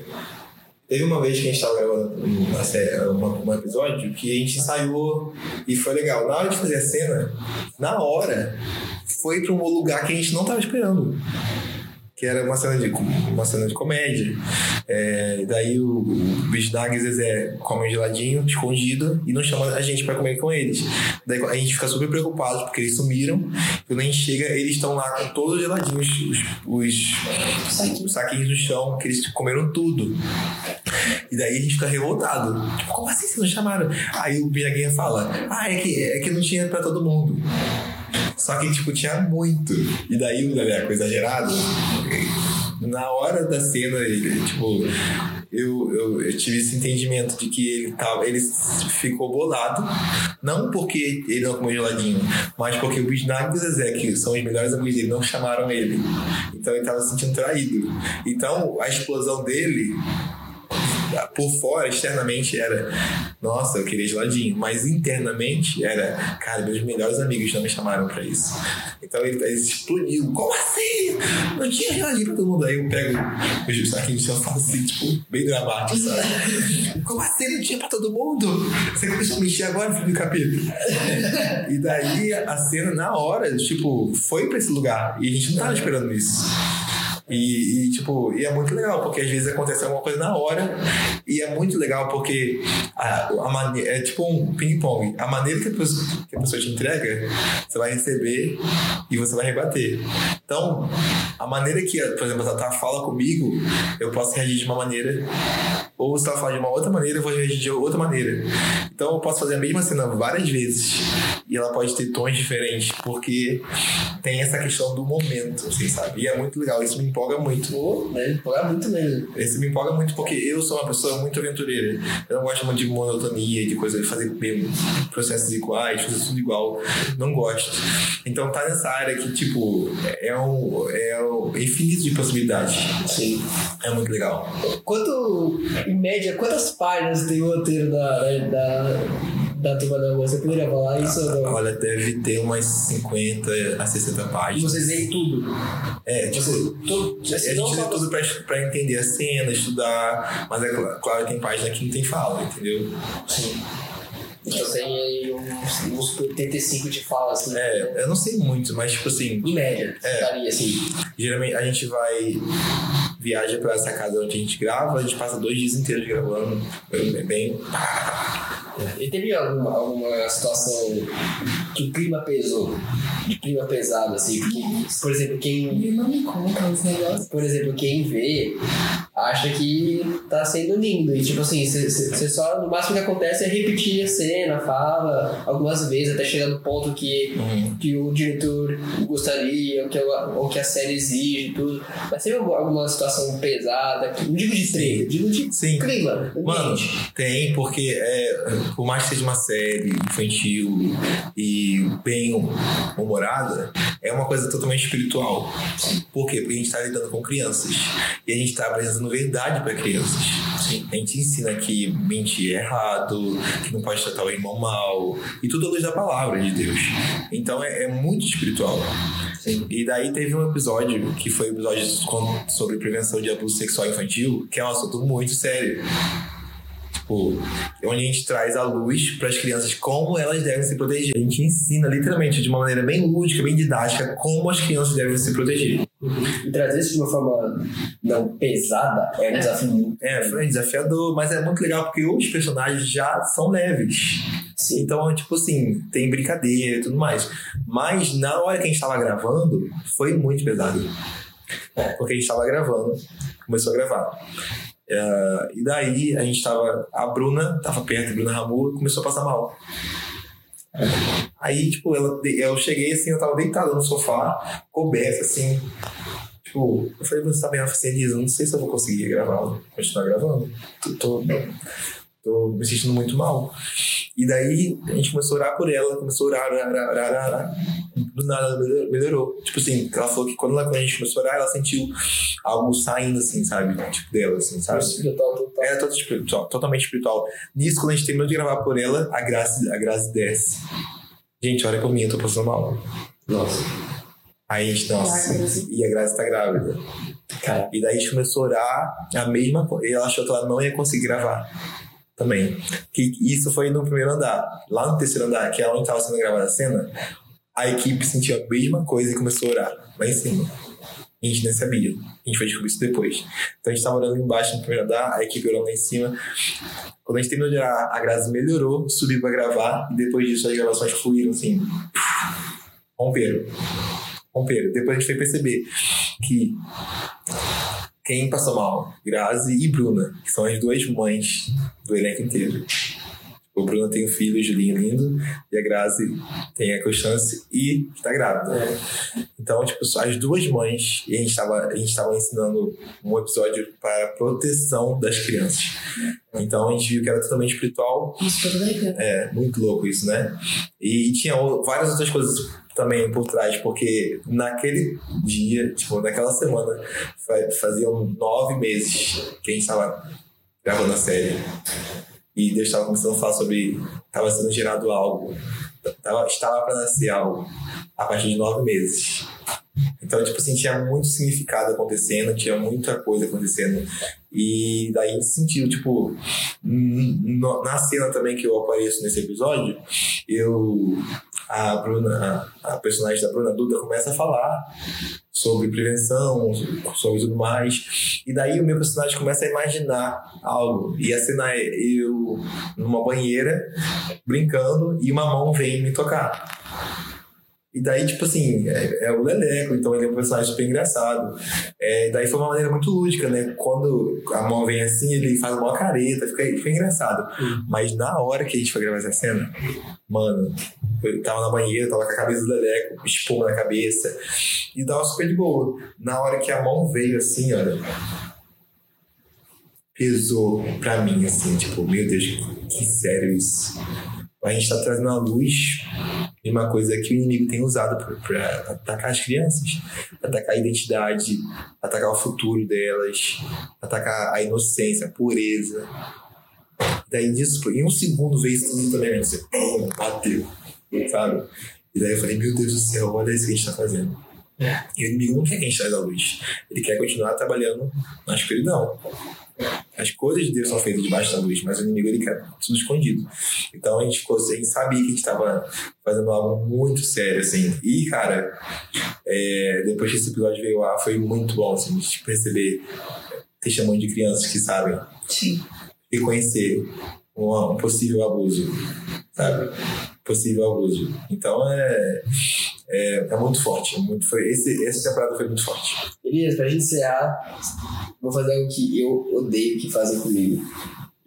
Teve uma vez que a gente tava gravando uma série, uma, um episódio que a gente ensaiou e foi legal. Na hora de fazer a cena, na hora, foi para um lugar que a gente não tava esperando que era uma cena de, uma cena de comédia. É, daí o, o Bisnag e Zezé comem geladinho, escondido, e não chama a gente para comer com eles. Daí a gente fica super preocupado porque eles sumiram. Quando a gente chega, eles estão lá com todos os geladinhos, os, os, os saquinhos no chão, que eles comeram tudo. E daí a gente fica revoltado. Tipo, como assim vocês não chamaram? Aí o Bisnag fala: Ah, é que, é que não tinha para todo mundo. Só que, tipo, tinha muito. E daí o Leleco exagerado, na hora da cena, ele, tipo, eu, eu, eu, tive esse entendimento de que ele tava, ele ficou bolado, não porque ele não comeu geladinho, mas porque o Bisnag e o Zezé, que são os melhores amigos dele, não chamaram ele. Então ele tava se sentindo traído. Então a explosão dele por fora, externamente era, nossa, eu queria geladinho, mas internamente era, cara, meus melhores amigos não me chamaram pra isso. Então ele, ele explodiu, como assim? Não tinha geladinho pra todo mundo. Aí eu pego os saquinhos e eu falo assim, tipo, bem dramático, sabe? como assim? Não tinha pra todo mundo? Você começou a mexer agora, filho do capeta. e daí a cena, na hora, tipo, foi pra esse lugar e a gente não tava esperando isso. E, e, tipo, e é muito legal, porque às vezes acontece alguma coisa na hora, e é muito legal porque a, a maneira, é tipo um ping-pong. A maneira que a, pessoa, que a pessoa te entrega, você vai receber e você vai rebater. Então, a maneira que, por exemplo, a Tata fala comigo, eu posso reagir de uma maneira, ou se ela fala de uma outra maneira, eu vou reagir de outra maneira. Então, eu posso fazer a mesma cena várias vezes, e ela pode ter tons diferentes, porque tem essa questão do momento, assim, sabe? E é muito legal, isso me empolga muito. Pô, né? Empolga muito mesmo. Esse me empolga muito porque eu sou uma pessoa muito aventureira. Eu não gosto muito de monotonia, de coisa, de fazer processos iguais, fazer tudo igual. Não gosto. Então tá nessa área que, tipo, é um, é um infinito de possibilidades. Sim. É muito legal. Quanto, em média, quantas páginas tem o roteiro da, da da Turma da Rua. Você poderia falar isso ou não? Olha, deve ter umas 50 a 60 páginas. E vocês leem tudo? É, tipo, Você, tudo, assim, a gente lê tudo pra, pra entender a cena, estudar, mas é claro, claro tem página que não tem fala, entendeu? Sim. Então tem aí uns, uns 85 de fala, assim. É, eu não sei muito, mas tipo assim. Em média, é, daria assim. Geralmente a gente vai. Viaja pra essa casa onde a gente grava, a gente passa dois dias inteiros gravando. É bem. E teve alguma, alguma situação que o clima pesou? De clima pesado, assim? Porque, por exemplo, quem. Não me conta os negócios. Por exemplo, quem vê acha que tá sendo lindo. E tipo assim, você só. No máximo que acontece é repetir a cena, fala algumas vezes, até chegar no ponto que, uhum. que o diretor gostaria, ou que, a, ou que a série exige tudo. Mas teve alguma situação pesada, não digo de trailer, digo de Sim. clima. Mano, tem, porque é, por mais que seja uma série infantil e bem humorada, é uma coisa totalmente espiritual. Por quê? Porque a gente está lidando com crianças e a gente está apresentando verdade para crianças. Sim. A gente ensina que mentir é errado, que não pode tratar o irmão mal, e tudo à luz da palavra de Deus. Então é, é muito espiritual. Sim. E daí teve um episódio, que foi o um episódio sobre prevenção de abuso sexual infantil, que é um assunto muito sério tipo, onde a gente traz a luz para as crianças como elas devem se proteger. A gente ensina literalmente de uma maneira bem lúdica, bem didática, como as crianças devem se proteger. E trazer isso de uma forma não pesada é um desafio É, é desafiador, mas é muito legal porque os personagens já são leves. Sim. Então, tipo assim, tem brincadeira e tudo mais. Mas na hora que a gente estava gravando, foi muito pesado. Porque a gente estava gravando, começou a gravar. Uh, e daí a gente tava. A Bruna tava perto, a Bruna Ramur, começou a passar mal. Aí, tipo, ela, eu cheguei assim, eu tava deitado no sofá, coberto, assim. Tipo, eu falei, você tá bem? Ela falou assim, Elisa, não sei se eu vou conseguir gravar, continuar gravando. Tô, tô, tô me sentindo muito mal. E daí a gente começou a orar por ela, começou a orar, orar, orar, orar, orar. Do nada melhorou. Tipo assim, ela falou que quando, ela, quando a gente começou a orar, ela sentiu algo saindo, assim, sabe? Tipo, dela, assim, sabe? Espiritual total. Era todo espiritual, totalmente espiritual. Nisso, quando a gente terminou de gravar por ela, a Graça, a Graça desce. Gente, olha por mim, eu tô passando mal. Nossa. Aí a gente, nossa, e a Graça tá grávida. Cara. E daí a gente começou a orar a mesma coisa. E ela achou que ela não ia conseguir gravar também. Que isso foi no primeiro andar. Lá no terceiro andar, que é onde estava sendo gravada a cena, a equipe sentiu a mesma coisa e começou a orar lá em cima. A gente nem sabia. A gente foi descobrir isso depois. Então a gente estava orando embaixo no primeiro andar, a equipe orando lá em cima. Quando a gente terminou de orar, a Graça melhorou, subiu para gravar, e depois disso as gravações fluíram assim. Romperam. Romperam. Depois a gente foi perceber que quem passou mal? Grazi e Bruna, que são as duas mães do elenco inteiro. O Bruno tem um filho, Julinho lindo, e a Grazi tem a Constância e está grávida. É. Então, tipo, as duas mães, e a gente estava a gente tava ensinando um episódio para proteção das crianças. Então a gente viu que era totalmente espiritual. Isso foi. É, muito louco isso, né? E tinha o- várias outras coisas também por trás, porque naquele dia, tipo, naquela semana, fa- faziam nove meses que a gente estava gravando a série. E Deus estava começando a falar sobre. Estava sendo gerado algo. Tava, estava para nascer algo a partir de nove meses. Então, tipo assim, tinha muito significado acontecendo, tinha muita coisa acontecendo. E daí a gente sentiu, tipo, na cena também que eu apareço nesse episódio, eu. A Bruna, a, personagem da Bruna Duda começa a falar sobre prevenção, sobre tudo mais. E daí o meu personagem começa a imaginar algo. E a cena é eu numa banheira, brincando, e uma mão vem me tocar. E daí, tipo assim, é, é o Leleco, então ele é um personagem super engraçado. É, daí foi uma maneira muito lúdica, né? Quando a mão vem assim, ele faz uma careta, fica, fica engraçado. Mas na hora que a gente foi gravar essa cena, mano, eu tava na banheira, tava com a cabeça do Leleco, espuma na cabeça, e tava super de boa. Na hora que a mão veio assim, olha, pesou pra mim, assim, tipo, meu Deus, que sério isso. A gente tá trazendo a luz de uma coisa que o inimigo tem usado pra atacar as crianças, atacar a identidade, atacar o futuro delas, atacar a inocência, a pureza. Daí disso, em um segundo veio isso tudo também, assim, pum, bateu, sabe? E daí eu falei, meu Deus do céu, olha isso que a gente tá fazendo. E o inimigo não quer que a gente traga a luz. Ele quer continuar trabalhando na escuridão. As coisas de Deus são feitas debaixo da luz, mas o inimigo ele quer tudo escondido. Então a gente, ficou, a gente sabia que a gente estava fazendo algo muito sério, assim. E, cara, é, depois que esse episódio veio lá, foi muito bom, assim, a gente perceber testemunho de crianças que sabem Sim. reconhecer um, um possível abuso, sabe? Possível abuso. Então é, é, é muito forte. é Muito, foi, esse, essa temporada foi muito forte. Elias, pra gente encerrar, vou fazer algo que eu odeio que fazem comigo.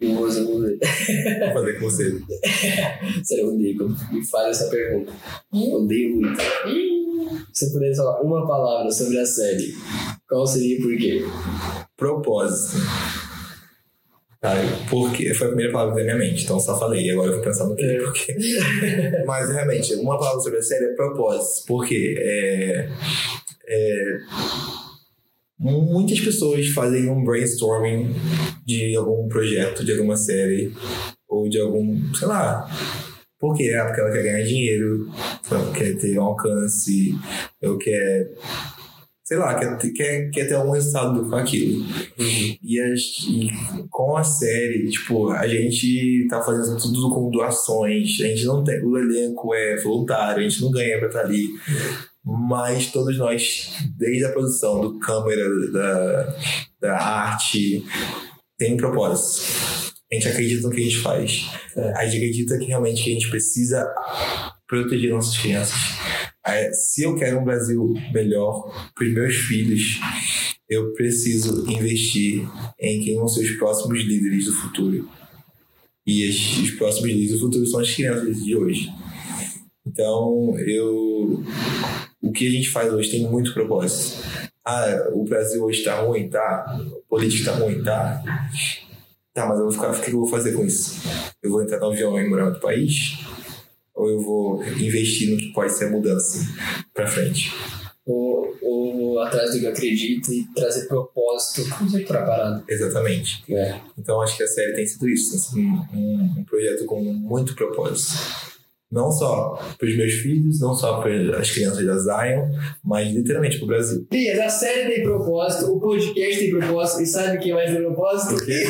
Eu vou fazer um- Vou fazer com você. Sério, eu odeio quando me fazem essa pergunta. Odeio muito. Se você pudesse falar uma palavra sobre a série, qual seria e por quê? Propósito. Sabe? Porque foi a primeira palavra da minha mente, então só falei, agora eu vou pensar no quê, porque. Mas realmente, uma palavra sobre a série é propósito, porque é, é, muitas pessoas fazem um brainstorming de algum projeto, de alguma série, ou de algum, sei lá. Por quê? Ah, porque ela quer ganhar dinheiro, ela quer ter um alcance, ou quer sei lá, quer, ter- quer, quer ter algum resultado com aquilo. E, as- e com a série, tipo, a gente tá fazendo tudo com doações, a gente não tem, o elenco é voluntário, a gente não ganha pra estar ali. Mas todos nós, desde a produção, do câmera, da, da arte, tem um propósito. A gente acredita no que a gente faz. A gente acredita que realmente que a gente precisa proteger nossas crianças. Se eu quero um Brasil melhor para os meus filhos, eu preciso investir em quem vão ser os próximos líderes do futuro. E as- os próximos líderes do futuro são as crianças de hoje. Então, eu o que a gente faz hoje tem muito propósito. Ah, o Brasil hoje está ruim, tá? A política está ruim, tá? Tá, mas eu vou ficar, o que eu vou fazer com isso? Eu vou entrar no avião e morar outro país? Ou eu vou investir no que pode ser a mudança pra frente? Ou, ou atrás do que eu acredito e trazer propósito pra parada. Exatamente. É. Então acho que a série tem sido isso, tem sido um, um, um projeto com muito propósito. Não só para os meus filhos, não só para as crianças da Zion, mas literalmente para o Brasil. Elias, a série tem propósito, o podcast tem propósito, e sabe quem mais tem propósito? O quê?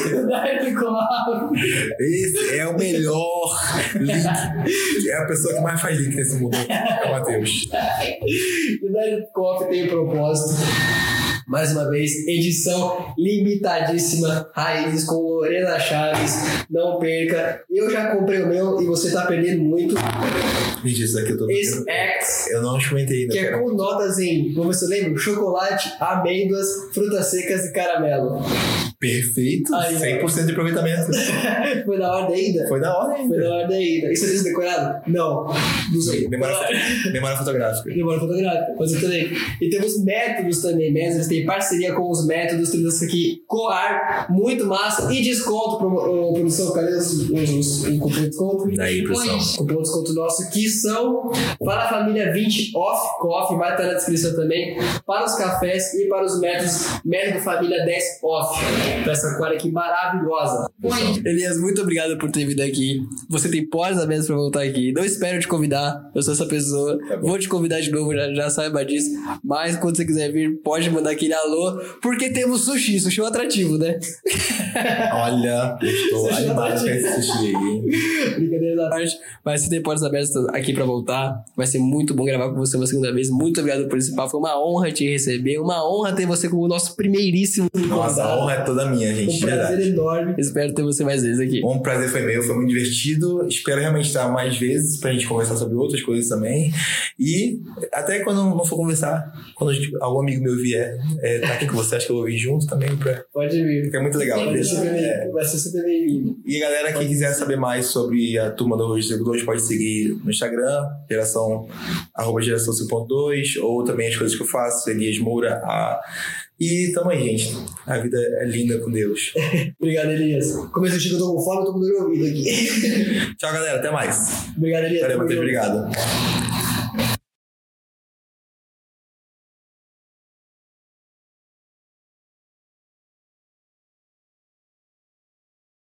Esse é o melhor link. É a pessoa que mais faz link nesse mundo. É o Matheus. Coffee tem propósito. Mais uma vez, edição limitadíssima, raízes com Lorena Chaves. Não perca. Eu já comprei o meu e você tá perdendo muito. Gente, isso aqui eu tô Esse X Eu não experimentei ainda. que é com notas em, se eu lembro, chocolate, amêndoas, frutas secas e caramelo. Perfeito. Aí, ó. 100% de aproveitamento. Foi na ordem ainda? Foi da hora Foi ainda. na ordem ainda. Isso é decorado? Não. Não sei. Memória, memória fotográfica. Memória fotográfica, mas eu também. E temos métodos também, métodos, tem parceria com os métodos, temos isso aqui, Coar, muito massa, e desconto, pro, pro, produção, cadê os, os, os, o cupom de desconto? Daí, produção. Cupom de desconto nosso, que são para a família 20 off coffee, vai estar na descrição também, para os cafés e para os métodos, método família 10 off, para essa coar aqui maravilhosa. Oi. Elias, muito obrigado por ter vindo aqui. Você tem portas abertas pra voltar aqui. Não espero te convidar, eu sou essa pessoa. Tá. Vou te convidar de novo, já, já saiba disso. Mas quando você quiser vir, pode mandar aquele alô, porque temos sushi. Sushi é um atrativo, né? Olha, eu estou animado com batido. esse sushi aí, hein? Brincadeira da parte. Mas você tem portas abertas aqui pra voltar. Vai ser muito bom gravar com você uma segunda vez. Muito obrigado por esse papo. Foi uma honra te receber. Uma honra ter você como o nosso primeiríssimo Nossa, a honra é toda minha, gente. Um prazer verdade. enorme. Espero ter você mais vezes aqui. Um prazer foi meu, foi muito divertido. Espero realmente estar mais vezes pra gente conversar sobre outras coisas também. E até quando não for conversar, quando gente- algum amigo meu vier é, tá aqui com você, acho que eu vou vir junto também, pra, Pode vir. é muito legal. Vai ser super É. bem- vai ser super bem-vindo. E galera que quiser saber mais sobre a turma do 2 pode seguir no Instagram, geração, arroba geração 5.2, ou também as coisas que eu faço, Elias Moura. A... E tamo aí, gente. A vida é linda com Deus. Obrigado, Elias. Começou a chegar, eu tô com fome, eu tô com dor ouvido aqui. Tchau, galera. Até mais. Obrigado, Elias. Valeu, Matheus. Obrigado.